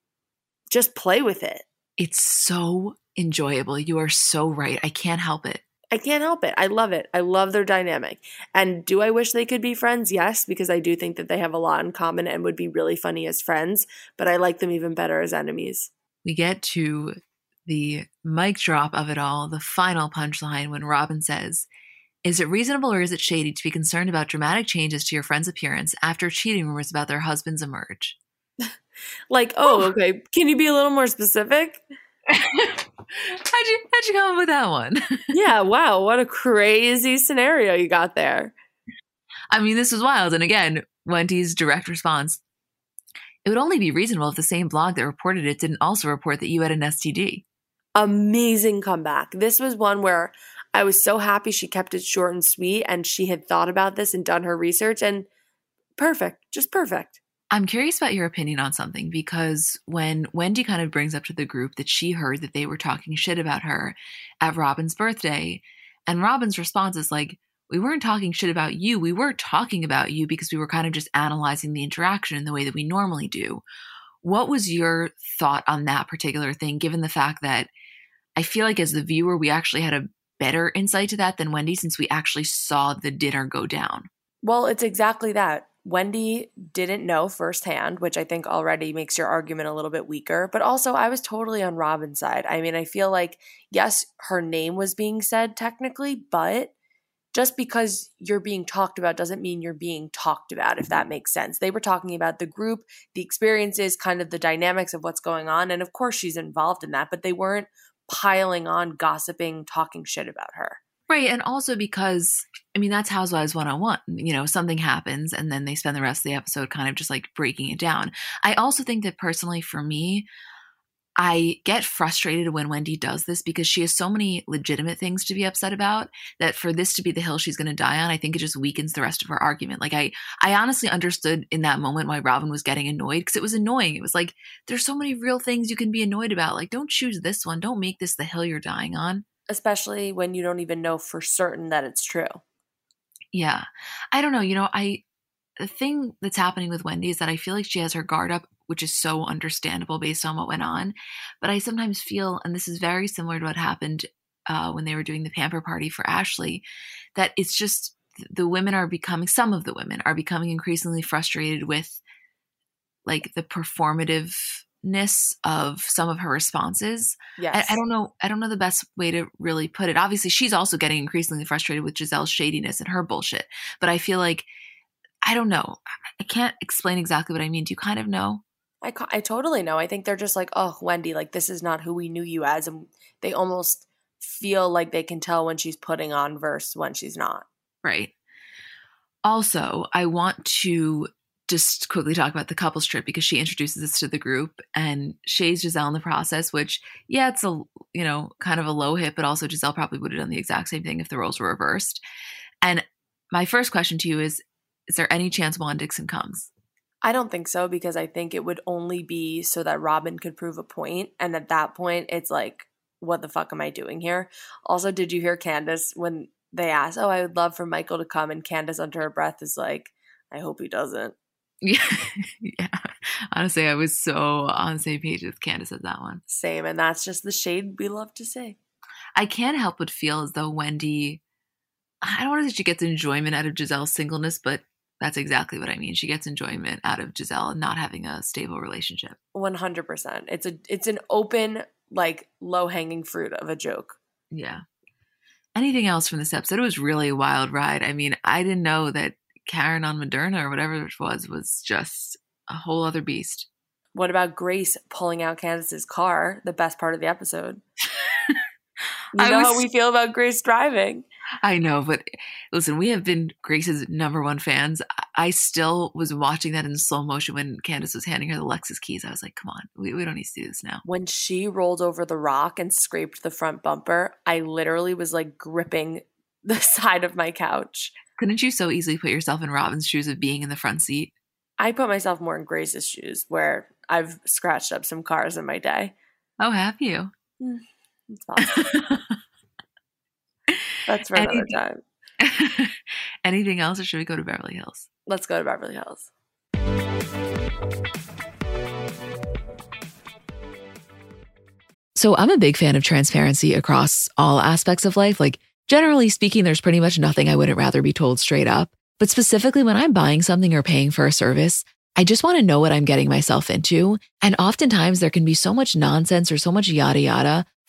just play with it. It's so enjoyable. You are so right. I can't help it. I can't help it. I love it. I love their dynamic. And do I wish they could be friends? Yes, because I do think that they have a lot in common and would be really funny as friends, but I like them even better as enemies we get to the mic drop of it all, the final punchline when Robin says, Is it reasonable or is it shady to be concerned about dramatic changes to your friend's appearance after cheating rumors about their husbands emerge? *laughs* like, oh, okay. Can you be a little more specific? *laughs* how'd you how'd you come up with that one? *laughs* yeah, wow, what a crazy scenario you got there. I mean, this was wild. And again, Wendy's direct response it would only be reasonable if the same blog that reported it didn't also report that you had an STD. Amazing comeback. This was one where I was so happy she kept it short and sweet and she had thought about this and done her research and perfect, just perfect. I'm curious about your opinion on something because when Wendy kind of brings up to the group that she heard that they were talking shit about her at Robin's birthday, and Robin's response is like, we weren't talking shit about you. We were talking about you because we were kind of just analyzing the interaction in the way that we normally do. What was your thought on that particular thing, given the fact that I feel like as the viewer, we actually had a better insight to that than Wendy since we actually saw the dinner go down. Well, it's exactly that. Wendy didn't know firsthand, which I think already makes your argument a little bit weaker. But also, I was totally on Robin's side. I mean, I feel like, yes, her name was being said technically, but just because you're being talked about doesn't mean you're being talked about, if that makes sense. They were talking about the group, the experiences, kind of the dynamics of what's going on. And of course, she's involved in that, but they weren't piling on, gossiping, talking shit about her. Right. And also because, I mean, that's Housewives 101. You know, something happens and then they spend the rest of the episode kind of just like breaking it down. I also think that personally for me, I get frustrated when Wendy does this because she has so many legitimate things to be upset about that for this to be the hill she's going to die on, I think it just weakens the rest of her argument. Like I I honestly understood in that moment why Robin was getting annoyed because it was annoying. It was like there's so many real things you can be annoyed about. Like don't choose this one. Don't make this the hill you're dying on. Especially when you don't even know for certain that it's true. Yeah. I don't know, you know, I the thing that's happening with Wendy is that I feel like she has her guard up which is so understandable based on what went on. But I sometimes feel, and this is very similar to what happened uh, when they were doing the pamper party for Ashley, that it's just the women are becoming, some of the women are becoming increasingly frustrated with like the performativeness of some of her responses. Yes. I, I, don't know. I don't know the best way to really put it. Obviously, she's also getting increasingly frustrated with Gizelle's shadiness and her bullshit. But I feel like I don't know. I can't explain exactly what I mean. Do you kind of know? I, I totally know. I think they're just like, oh, Wendy, like this is not who we knew you as. And they almost feel like they can tell when she's putting on verse when she's not. Right. Also, I want to just quickly talk about the couples trip because she introduces us to the group and shays Gizelle in the process, which, yeah, it's a, you know, kind of a low hit, but also Gizelle probably would have done the exact same thing if the roles were reversed. And my first question to you is Is there any chance Juan Dixon comes? I don't think so because I think it would only be so that Robin could prove a point. And at that point, it's like, what the fuck am I doing here? Also, did you hear Candiace when they asked, Oh, I would love for Michael to come? And Candiace, under her breath, is like, I hope he doesn't. Yeah. *laughs* yeah. Honestly, I was so on the same page with Candiace at that one. Same. And that's just the shade we love to say. I can't help but feel as though Wendy, I don't want to say she gets enjoyment out of Gizelle's singleness, but that's exactly what I mean. She gets enjoyment out of Gizelle not having a stable relationship. 100%. It's a it's an open like low-hanging fruit of a joke. Yeah. Anything else from this episode? It was really a wild ride. I mean, I didn't know that Karen on Moderna or whatever it was was just a whole other beast. What about Grace pulling out Candiace's car? The best part of the episode. *laughs* you know was, how we feel about Grace driving. I know, but listen, we have been Grace's number one fans. I still was watching that in slow motion when Candiace was handing her the Lexus keys. I was like, come on, we, we don't need to do this now. When she rolled over the rock and scraped the front bumper, I literally was like gripping *laughs* the side of my couch. Couldn't you so easily put yourself in Robin's shoes of being in the front seat? I put myself more in Grace's shoes, where I've scratched up some cars in my day. Oh, have you? Mm, it's *laughs* possible. That's for another time. *laughs* Anything else, or should we go to Beverly Hills? Let's go to Beverly Hills. So, I'm a big fan of transparency across all aspects of life. Like, generally speaking, there's pretty much nothing I wouldn't rather be told straight up. But specifically, when I'm buying something or paying for a service, I just want to know what I'm getting myself into. And oftentimes, there can be so much nonsense or so much yada yada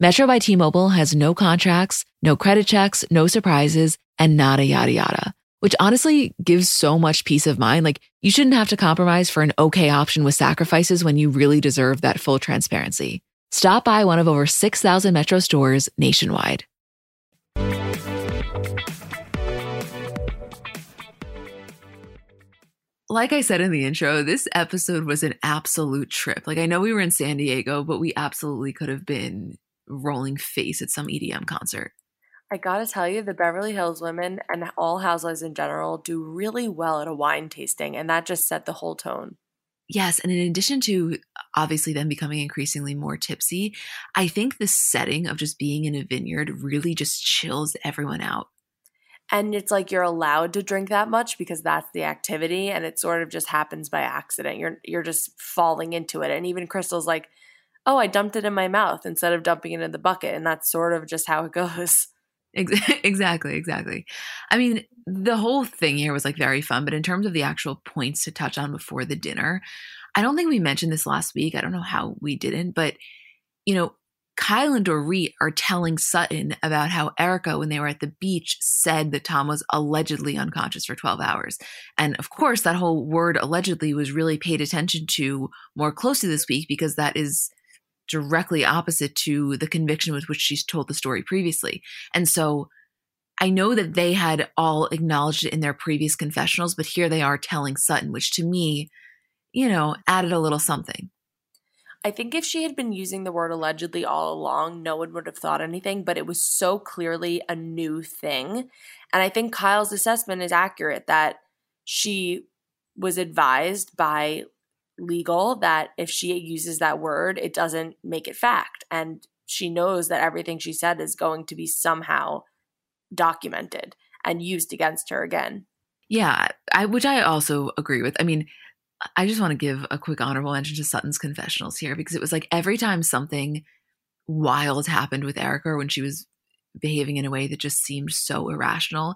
Metro by T-Mobile has no contracts, no credit checks, no surprises, and nada yada yada, which honestly gives so much peace of mind. Like you shouldn't have to compromise for an okay option with sacrifices when you really deserve that full transparency. Stop by one of over 6,000 Metro stores nationwide. like I said in the intro, this episode was an absolute trip. Like, I know we were in San Diego, but we absolutely could have been rolling face at some EDM concert. I gotta tell you, the Beverly Hills women and all housewives in general do really well at a wine tasting, and that just set the whole tone. Yes. And in addition to obviously them becoming increasingly more tipsy, I think the setting of just being in a vineyard really just chills everyone out. And it's like you're allowed to drink that much because that's the activity and it sort of just happens by accident. You're you're just falling into it. And even Crystal's like, "Oh, I dumped it in my mouth instead of dumping it in the bucket." And that's sort of just how it goes. *laughs* Exactly, exactly. I mean, the whole thing here was like very fun, but in terms of the actual points to touch on before the dinner, I don't think we mentioned this last week. I don't know how we didn't, but you know, Kyle and Dorit are telling Sutton about how Erika, when they were at the beach, said that Tom was allegedly unconscious for 12 hours. And of course, that whole word allegedly was really paid attention to more closely this week because that is directly opposite to the conviction with which she's told the story previously. And so I know that they had all acknowledged it in their previous confessionals, but here they are telling Sutton, which to me, you know, added a little something. I think if she had been using the word allegedly all along, no one would have thought anything, but it was so clearly a new thing. And I think Kyle's assessment is accurate that she was advised by legal that if she uses that word, it doesn't make it fact. And she knows that everything she said is going to be somehow documented and used against her again. Yeah, I, which I also agree with. I mean, I just want to give a quick honorable mention to Sutton's confessionals here because it was like every time something wild happened with Erika when she was behaving in a way that just seemed so irrational,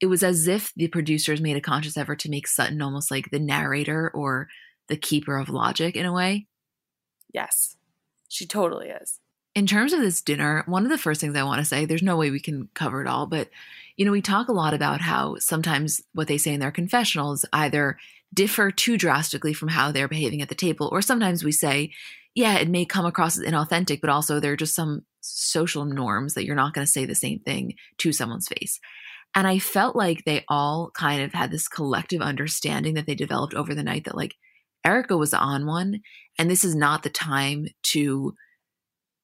it was as if the producers made a conscious effort to make Sutton almost like the narrator or the keeper of logic in a way. Yes, she totally is. In terms of this dinner, one of the first things I want to say, there's no way we can cover it all, but you know, we talk a lot about how sometimes what they say in their confessionals either differ too drastically from how they're behaving at the table, or sometimes we say, yeah, it may come across as inauthentic, but also there are just some social norms that you're not going to say the same thing to someone's face. And I felt like they all kind of had this collective understanding that they developed over the night that, like, Erika was on one, and this is not the time to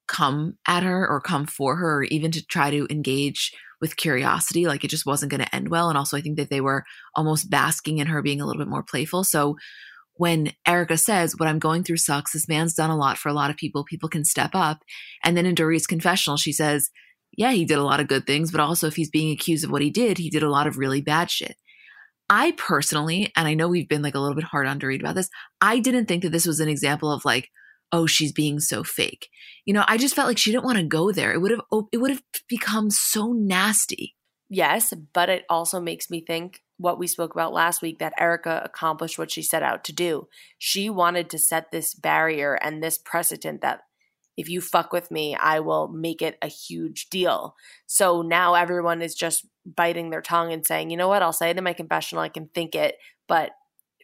come at her or come for her or even to try to engage with curiosity. Like it just wasn't going to end well. And also, I think that they were almost basking in her being a little bit more playful. So when Erika says, What I'm going through sucks, this man's done a lot for a lot of people, people can step up. And then in Dorit's confessional, she says, Yeah, he did a lot of good things, but also if he's being accused of what he did, he did a lot of really bad shit. I personally, and I know we've been like a little bit hard on Dorit about this, I didn't think that this was an example of like, oh, she's being so fake. You know, I just felt like she didn't want to go there. It would have it would have become so nasty. Yes, but it also makes me think what we spoke about last week that Erika accomplished what she set out to do. She wanted to set this barrier and this precedent that if you fuck with me, I will make it a huge deal. So now everyone is just biting their tongue and saying, you know what, I'll say it in my confessional, I can think it, but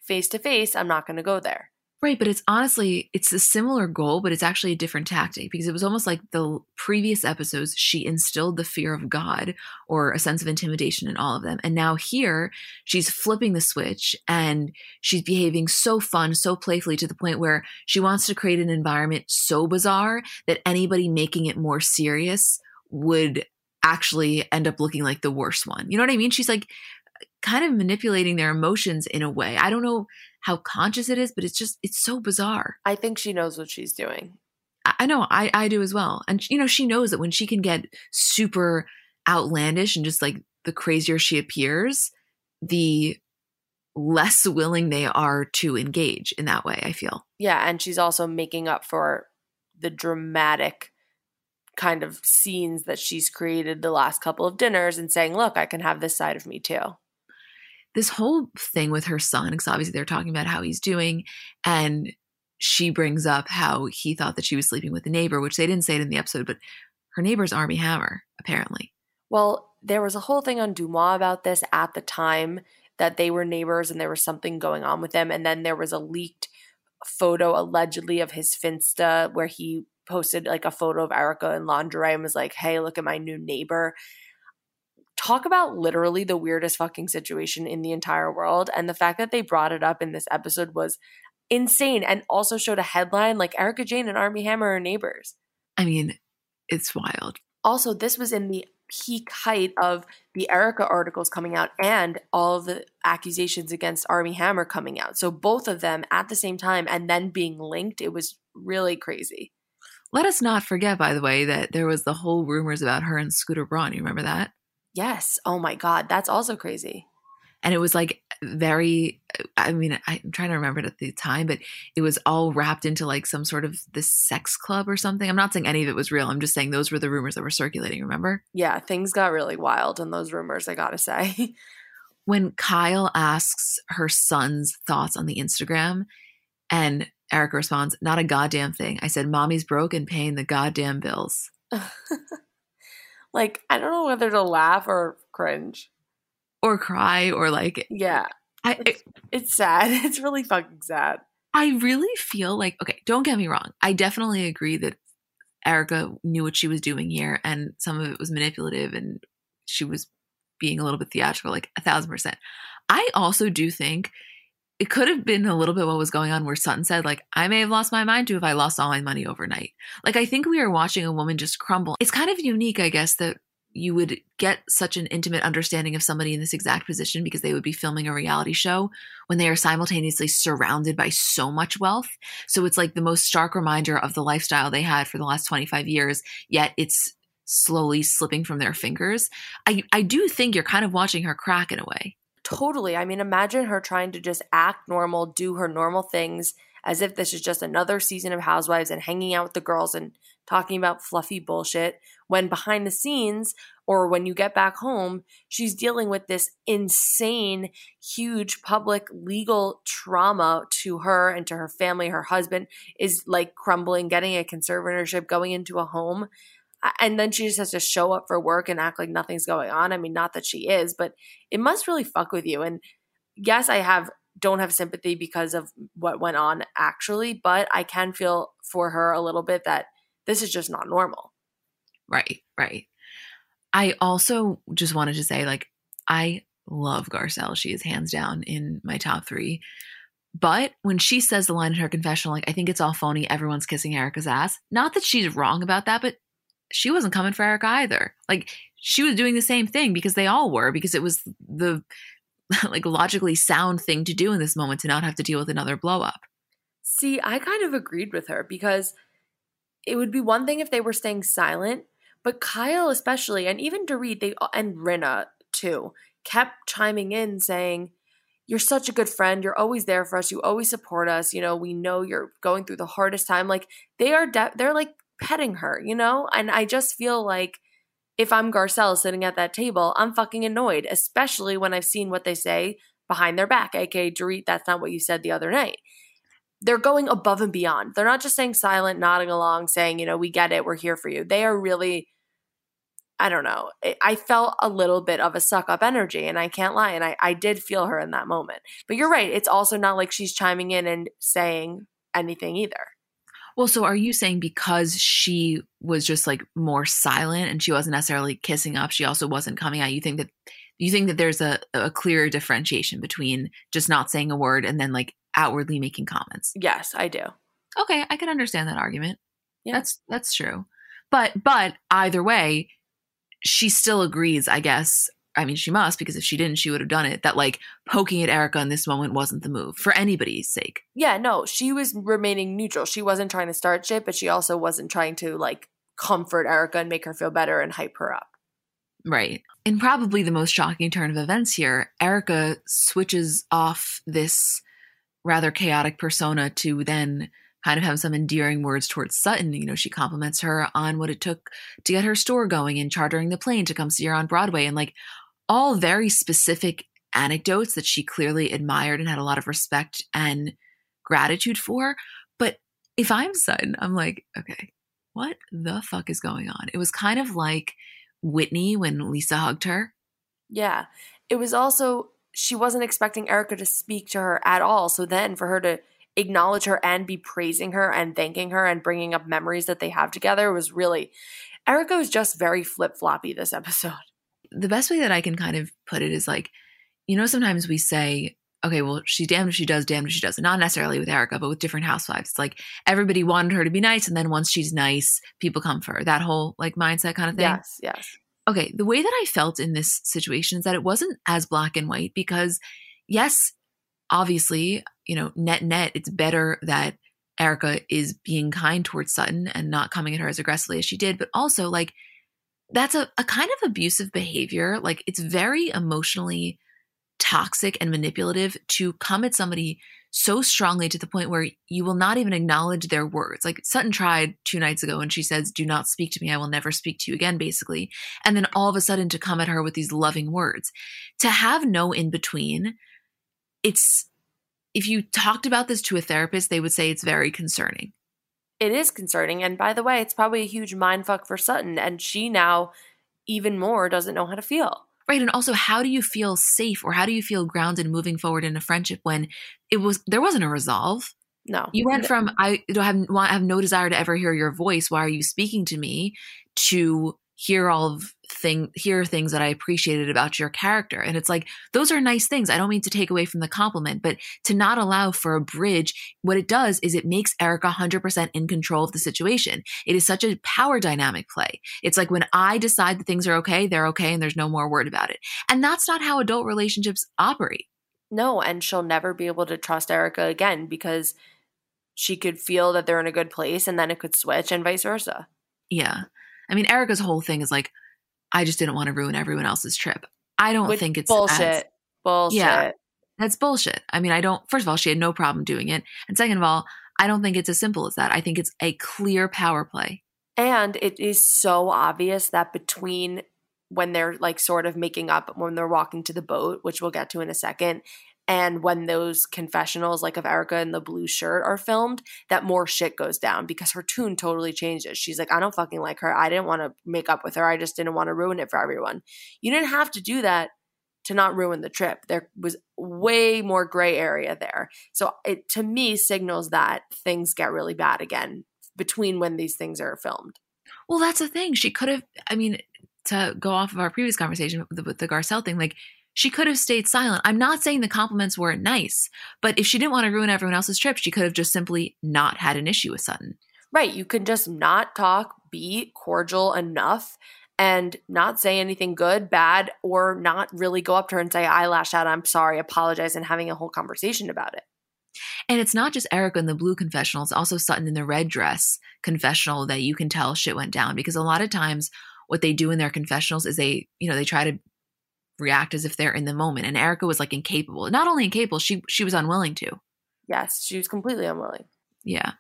face to face, I'm not going to go there. Right, but it's honestly it's a similar goal, but it's actually a different tactic because it was almost like the previous episodes she instilled the fear of God or a sense of intimidation in all of them. And now here she's flipping the switch and she's behaving so fun, so playfully to the point where she wants to create an environment so bizarre that anybody making it more serious would actually end up looking like the worst one. You know what I mean? She's like kind of manipulating their emotions in a way. I don't know how conscious it is, but it's just it's so bizarre. I think she knows what she's doing. I know, I I do as well. And you know, she knows that when she can get super outlandish and just like the crazier she appears, the less willing they are to engage in that way, I feel. Yeah, and she's also making up for the dramatic kind of scenes that she's created the last couple of dinners and saying, "Look, I can have this side of me too." This whole thing with her son, because obviously they're talking about how he's doing, and she brings up how he thought that she was sleeping with a neighbor, which they didn't say it in the episode, but her neighbor's Armie Hammer, apparently. Well, there was a whole thing on DeuxMoi about this at the time that they were neighbors and there was something going on with them. And then there was a leaked photo allegedly of his Finsta where he posted like a photo of Erika in lingerie and was like, hey, look at my new neighbor talk about literally the weirdest fucking situation in the entire world. And the fact that they brought it up in this episode was insane and also showed a headline like Erika Jayne and Armie Hammer are neighbors. I mean, it's wild. Also, this was in the peak height of the Erika articles coming out and all the accusations against Armie Hammer coming out. So both of them at the same time and then being linked, it was really crazy. Let us not forget, by the way, that there was the whole rumors about her and Scooter Braun. You remember that? Yes. Oh my God. That's also crazy. And it was like very i mean i'm trying to remember it at the time but it was all wrapped into like some sort of this sex club or something. I'm not saying any of it was real. I'm just saying those were the rumors that were circulating remember? Yeah. Things got really wild in those rumors i gotta say. *laughs* When kyle asks her son's thoughts on the instagram and erika responds not a goddamn thing. I said mommy's broke and paying the goddamn bills *laughs* like i don't know whether to laugh or cringe. Or cry or like yeah. I, it's, it's sad. *laughs* It's really fucking sad. I really feel like okay don't get me wrong. I definitely agree that Erika knew what she was doing here and some of it was manipulative and she was being a little bit theatrical like a thousand percent. I also do think it could have been a little bit what was going on where Sutton said, like, I may have lost my mind too if I lost all my money overnight. Like, I think we are watching a woman just crumble. It's kind of unique, I guess, that you would get such an intimate understanding of somebody in this exact position because they would be filming a reality show when they are simultaneously surrounded by so much wealth. So it's like the most stark reminder of the lifestyle they had for the last 25 years, yet it's slowly slipping from their fingers. I, I do think you're kind of watching her crack in a way. Totally. I mean, imagine her trying to just act normal, do her normal things as if this is just another season of Housewives and hanging out with the girls and talking about fluffy bullshit when behind the scenes or when you get back home, she's dealing with this insane, huge public legal trauma to her and to her family. Her husband is like crumbling, getting a conservatorship, going into a home. And then she just has to show up for work and act like nothing's going on. I mean, not that she is, but it must really fuck with you. And yes, I have don't have sympathy because of what went on actually, but I can feel for her a little bit that this is just not normal. Right, right. I also just wanted to say, like, I love Garcelle. She is hands down in my top three. But when she says the line in her confessional, like, I think it's all phony, everyone's kissing Erika's ass. Not that she's wrong about that, but she wasn't coming for Erika either. Like, she was doing the same thing because they all were, because it was the *laughs* like logically sound thing to do in this moment to not have to deal with another blow up. See, I kind of agreed with her because it would be one thing if they were staying silent, but Kyle especially, and even Dorit, they and Rinna too, kept chiming in saying, "You're such a good friend. You're always there for us. You always support us. You know, we know you're going through the hardest time." Like they are, de- they're like petting her, you know. And I just feel like if I'm Garcelle sitting at that table, I'm fucking annoyed, especially when I've seen what they say behind their back, aka Dorit, that's not what you said the other night they're going above and beyond. They're not just saying silent, nodding along, saying, you know, we get it, we're here for you. They are really, I don't know. I felt a little bit of a suck up energy, and I can't lie. And I, I did feel her in that moment. But you're right. It's also not like she's chiming in and saying anything either. Well, so are you saying because she was just like more silent and she wasn't necessarily kissing up, she also wasn't coming out? You think that you think that there's a, a clear differentiation between just not saying a word and then like outwardly making comments. Yes, I do. Okay, I can understand that argument. Yeah. That's that's true. But but either way, she still agrees, I guess. I mean, she must because if she didn't, she would have done it. That like poking at Erika in this moment wasn't the move for anybody's sake. Yeah, no, she was remaining neutral. She wasn't trying to start shit, but she also wasn't trying to like comfort Erika and make her feel better and hype her up. Right. In probably the most shocking turn of events here, Erika switches off this rather chaotic persona to then kind of have some endearing words towards Sutton. You know, she compliments her on what it took to get her store going and chartering the plane to come see her on Broadway and like all very specific anecdotes that she clearly admired and had a lot of respect and gratitude for. But if I'm Sutton, I'm like, okay, what the fuck is going on? It was kind of like Whitney when Lisa hugged her. Yeah. It was also she wasn't expecting Erika to speak to her at all. So then for her to acknowledge her and be praising her and thanking her and bringing up memories that they have together was really Erika was just very flip floppy this *laughs* episode. The best way that I can kind of put it is like, you know, sometimes we say okay, well, she's damned if she does, damned if she doesn't. Not necessarily with Erika, but with different housewives. It's like everybody wanted her to be nice, and then once she's nice, people come for her. That whole like mindset kind of thing. Yes, yes. Okay, the way that I felt in this situation is that it wasn't as black and white because, yes, obviously, you know, net net, it's better that Erika is being kind towards Sutton and not coming at her as aggressively as she did, but also like that's a, a kind of abusive behavior. Like it's very emotionally toxic and manipulative to come at somebody so strongly to the point where you will not even acknowledge their words. Like Sutton tried two nights ago and she says, Do not speak to me. I will never speak to you again, basically. And then all of a sudden to come at her with these loving words. To have no in between, it's if you talked about this to a therapist, they would say it's very concerning. It is concerning. And by the way, it's probably a huge mind fuck for Sutton. And she now, even more, doesn't know how to feel. Right. And also, how do you feel safe or how do you feel grounded moving forward in a friendship when it was, there wasn't a resolve? No. You went from, I don't have, want, have no desire to ever hear your voice. Why are you speaking to me? To hear all of thing hear things that I appreciated about your character. And it's like those are nice things. I don't mean to take away from the compliment, but to not allow for a bridge, what it does is it makes Erika 100% in control of the situation. It is such a power dynamic play. It's like when I decide that things are okay, they're okay and there's no more word about it. And that's not how adult relationships operate. No, and she'll never be able to trust Erika again because she could feel that they're in a good place and then it could switch and vice versa. Yeah. I mean, Erika's whole thing is like, I just didn't want to ruin everyone else's trip. I don't Which think it's bullshit. as- bullshit. Yeah. that's bullshit. I mean, I don't, first of all, she had no problem doing it. And second of all, I don't think it's as simple as that. I think it's a clear power play. And it is so obvious that between when they're like sort of making up when they're walking to the boat, which we'll get to in a second, and when those confessionals like of Erika in the blue shirt are filmed, that more shit goes down because her tune totally changes. She's like, I don't fucking like her. I didn't want to make up with her. I just didn't want to ruin it for everyone. You didn't have to do that to not ruin the trip. There was way more gray area there. So it to me signals that things get really bad again between when these things are filmed. Well, that's the thing. She could have, I mean, to go off of our previous conversation with the, with the Garcelle thing, like, she could have stayed silent. I'm not saying the compliments weren't nice, but if she didn't want to ruin everyone else's trip, she could have just simply not had an issue with Sutton. Right. You can just not talk, be cordial enough, and not say anything good, bad, or not really go up to her and say, I lashed out, I'm sorry, apologize, and having a whole conversation about it. And it's not just Erika in the blue confessional, it's also Sutton in the red dress confessional that you can tell shit went down because a lot of times what they do in their confessionals is they, you know, they try to react as if they're in the moment. And Erika was like incapable. Not only incapable, she she was unwilling to. Yes, she was completely unwilling. Yeah.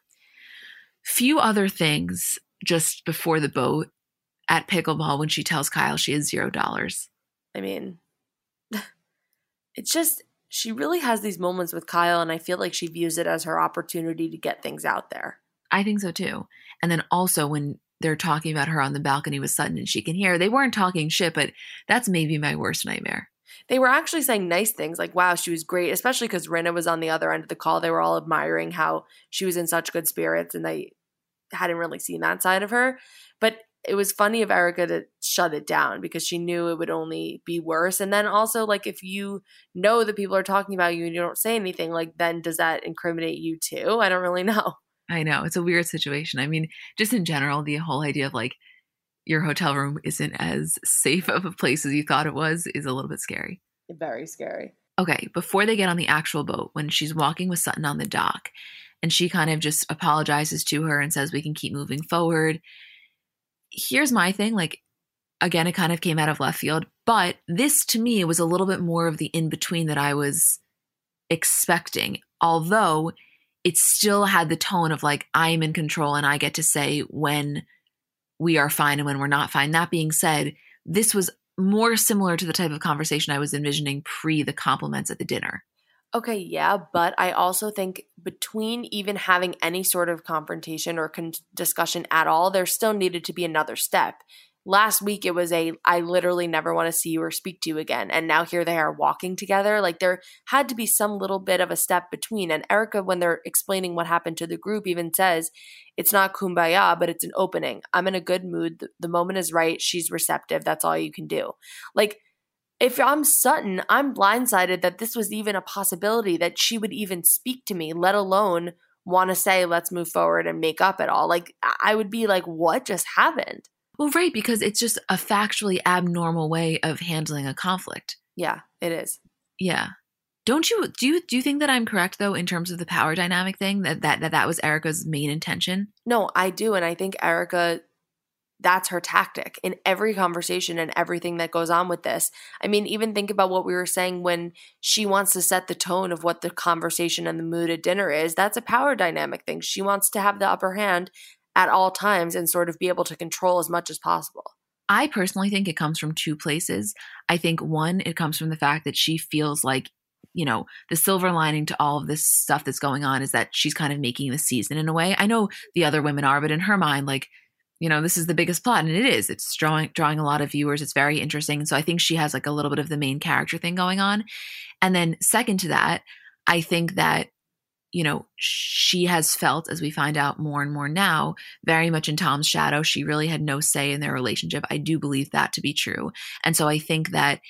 Few other things just before the boat at pickleball when she tells Kyle she has zero dollars. I mean, *laughs* it's just, she really has these moments with Kyle, and I feel like she views it as her opportunity to get things out there. I think so too. And then also when they're talking about her on the balcony with Sutton and she can hear, they weren't talking shit, but that's maybe my worst nightmare. They were actually saying nice things like, wow, she was great, especially because Rinna was on the other end of the call. They were all admiring how she was in such good spirits and they hadn't really seen that side of her. But it was funny of Erika to shut it down because she knew it would only be worse. And then also, like, if you know that people are talking about you and you don't say anything, like, then does that incriminate you too? I don't really *laughs* know. I know. It's a weird situation. I mean, just in general, the whole idea of like your hotel room isn't as safe of a place as you thought it was is a little bit scary. Very scary. Okay, before they get on the actual boat, when she's walking with Sutton on the dock, and she kind of just apologizes to her and says, We can keep moving forward. Here's my thing like, again, it kind of came out of left field, but this to me was a little bit more of the in between that I was expecting, although it still had the tone of like, I'm in control and I get to say when we are fine and when we're not fine. That being said, this was more similar to the type of conversation I was envisioning pre the compliments at the dinner. Okay, yeah, but I also think between even having any sort of confrontation or con- discussion at all, there still needed to be another step. Last week it was a I literally never want to see you or speak to you again. And now here they are walking together. Like there had to be some little bit of a step between. And Erika, when they're explaining what happened to the group, even says it's not kumbaya, but it's an opening. I'm in a good mood. The, moment is right. She's receptive. That's all you can do. Like if I'm Sutton, I'm blindsided that this was even a possibility that she would even speak to me, let alone want to say, let's move forward and make up at all. Like, I would be like, what just happened? Well, right, because it's just a factually abnormal way of handling a conflict. Yeah, it is. Yeah. Don't you do you do you think that I'm correct though in terms of the power dynamic thing that that that, that was Erika's main intention? No, I do and I think Erica that's her tactic in every conversation and everything that goes on with this. I mean, even think about what we were saying when she wants to set the tone of what the conversation and the mood at dinner is. That's a power dynamic thing. She wants to have the upper hand at all times and sort of be able to control as much as possible. I personally think it comes from two places. I think one, it comes from the fact that she feels like, you know, the silver lining to all of this stuff that's going on is that she's kind of making the season in a way. I know the other women are, but in her mind, like, you know, this is the biggest plot, and it is. It's drawing drawing a lot of viewers. It's very interesting. So I think she has like a little bit of the main character thing going on. And then second to that, I think that you know, she has felt, as we find out more and more now, very much in Tom's shadow. She really had no say in their relationship. I do believe that to be true. And so I think that,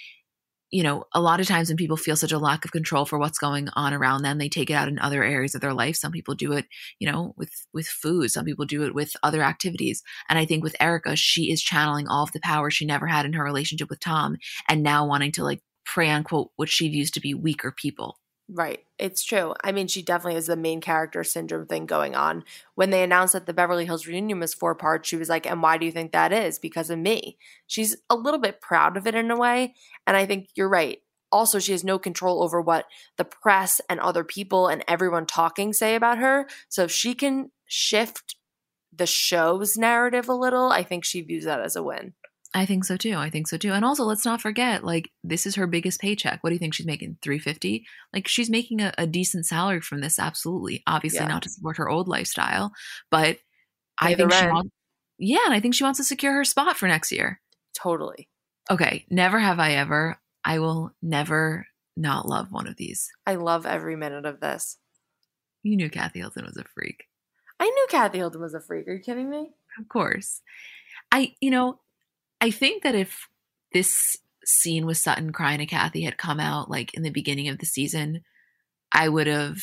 you know, a lot of times when people feel such a lack of control for what's going on around them, they take it out in other areas of their life. Some people do it, you know, with with food. Some people do it with other activities. And I think with Erika, she is channeling all of the power she never had in her relationship with Tom, and now wanting to like prey on quote what she views to be weaker people. Right. It's true. I mean, she definitely has the main character syndrome thing going on. When they announced that the Beverly Hills reunion was four parts, she was like, And why do you think that is? Because of me. She's a little bit proud of it in a way. And I think you're right. Also, she has no control over what the press and other people and everyone talking say about her. So if she can shift the show's narrative a little, I think she views that as a win. I think so too. I think so too. And also, let's not forget, like, this is her biggest paycheck. What do you think she's making? 350 Like, she's making a, a decent salary from this, absolutely. Obviously, yeah. not to support her old lifestyle, but Pay I think she wants, yeah, and I think she wants to secure her spot for next year. Totally. Okay. Never have I ever. I will never not love one of these. I love every minute of this. You knew Kathy Hilton was a freak. I knew Kathy Hilton was a freak. Are you kidding me? Of course. I, you know, I think that if this scene with Sutton crying to Kathy had come out like in the beginning of the season, I would have,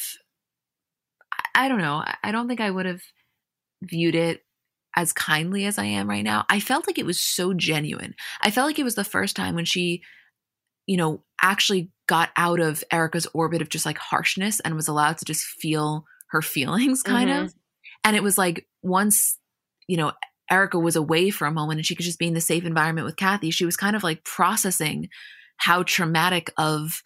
I don't know, I don't think I would have viewed it as kindly as I am right now. I felt like it was so genuine. I felt like it was the first time when she, you know, actually got out of Erika's orbit of just like harshness and was allowed to just feel her *laughs* feelings kind mm-hmm. of. And it was like once, you know, Erika was away for a moment and she could just be in the safe environment with Kathy, she was kind of like processing how traumatic of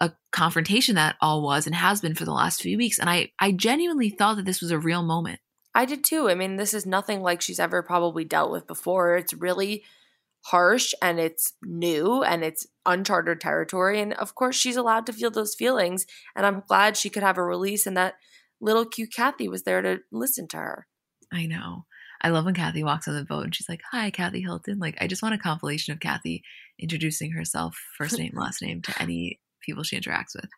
a confrontation that all was and has been for the last few weeks. And I, I genuinely thought that this was a real moment. I did too. I mean, this is nothing like she's ever probably dealt with before. It's really harsh and it's new and it's uncharted territory. And of course, she's allowed to feel those feelings. And I'm glad she could have a release and that little cute Kathy was there to listen to her. I know. I love when Kathy walks on the boat and she's like, "Hi, Kathy Hilton." Like, I just want a compilation of Kathy introducing herself, first name, last name, to any people she interacts with.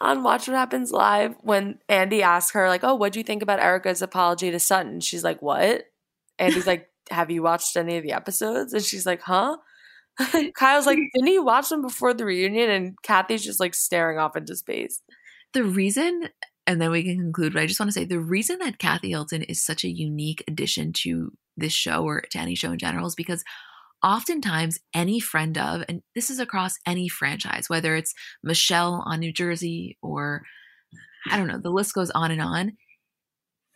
On Watch What Happens Live, when Andy asks her, like, "Oh, what do you think about Erika's apology to Sutton?" She's like, "What?" Andy's like, *laughs* "Have you watched any of the episodes?" And she's like, "Huh." *laughs* Kyle's like, *laughs* didn't you watch them before the reunion? And Kathy's just like staring off into space. The reason and then we can conclude. But I just want to say the reason that Kathy Hilton is such a unique addition to this show or to any show in general is because oftentimes any friend of, and this is across any franchise, whether it's Michelle on New Jersey or I don't know, the list goes on and on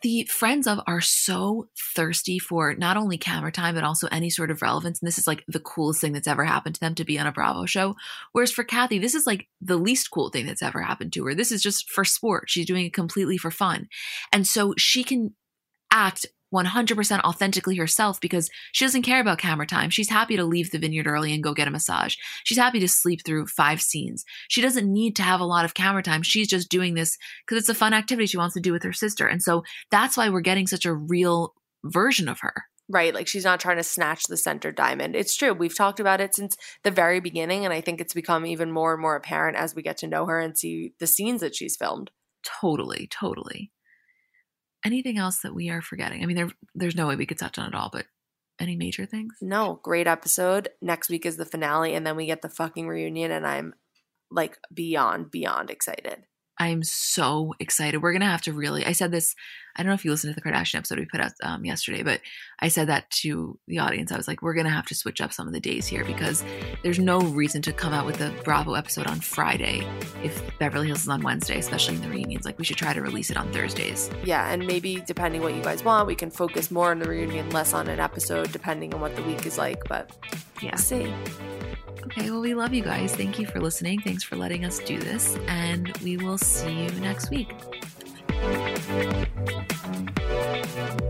the friends of are so thirsty for not only camera time but also any sort of relevance. And this is like the coolest thing that's ever happened to them to be on a bravo show. Whereas for kathy this is like the least cool thing that's ever happened to her. This is just for sport. She's doing it completely for fun. And so she can act 100% authentically herself because she doesn't care about camera time. She's happy to leave the vineyard early and go get a massage. She's happy to sleep through five scenes. She doesn't need to have a lot of camera time. She's just doing this because it's a fun activity she wants to do with her sister. And so that's why we're getting such a real version of her. Right. Like she's not trying to snatch the center diamond. It's true. We've talked about it since the very beginning. And I think it's become even more and more apparent as we get to know her and see the scenes that she's filmed. Totally. Totally anything else that we are forgetting? I mean, there, there's no way we could touch on it all, but any major things? No, great episode. Next week is the finale, and then we get the fucking reunion, and I'm like beyond, beyond excited. I'm so excited. We're gonna have to really. I said this. I don't know if you listened to the Kardashian episode we put out um, yesterday, but I said that to the audience. I was like, we're gonna have to switch up some of the days here because there's no reason to come out with a Bravo episode on Friday if Beverly Hills is on Wednesday, especially in the reunions. Like we should try to release it on Thursdays. Yeah, and maybe depending what you guys want, we can focus more on the reunion, less on an episode, depending on what the week is like. But Yeah. we'll see. Okay. Well, we love you guys. Thank you for listening. Thanks for letting us do this, and we will see you next week. Thank you.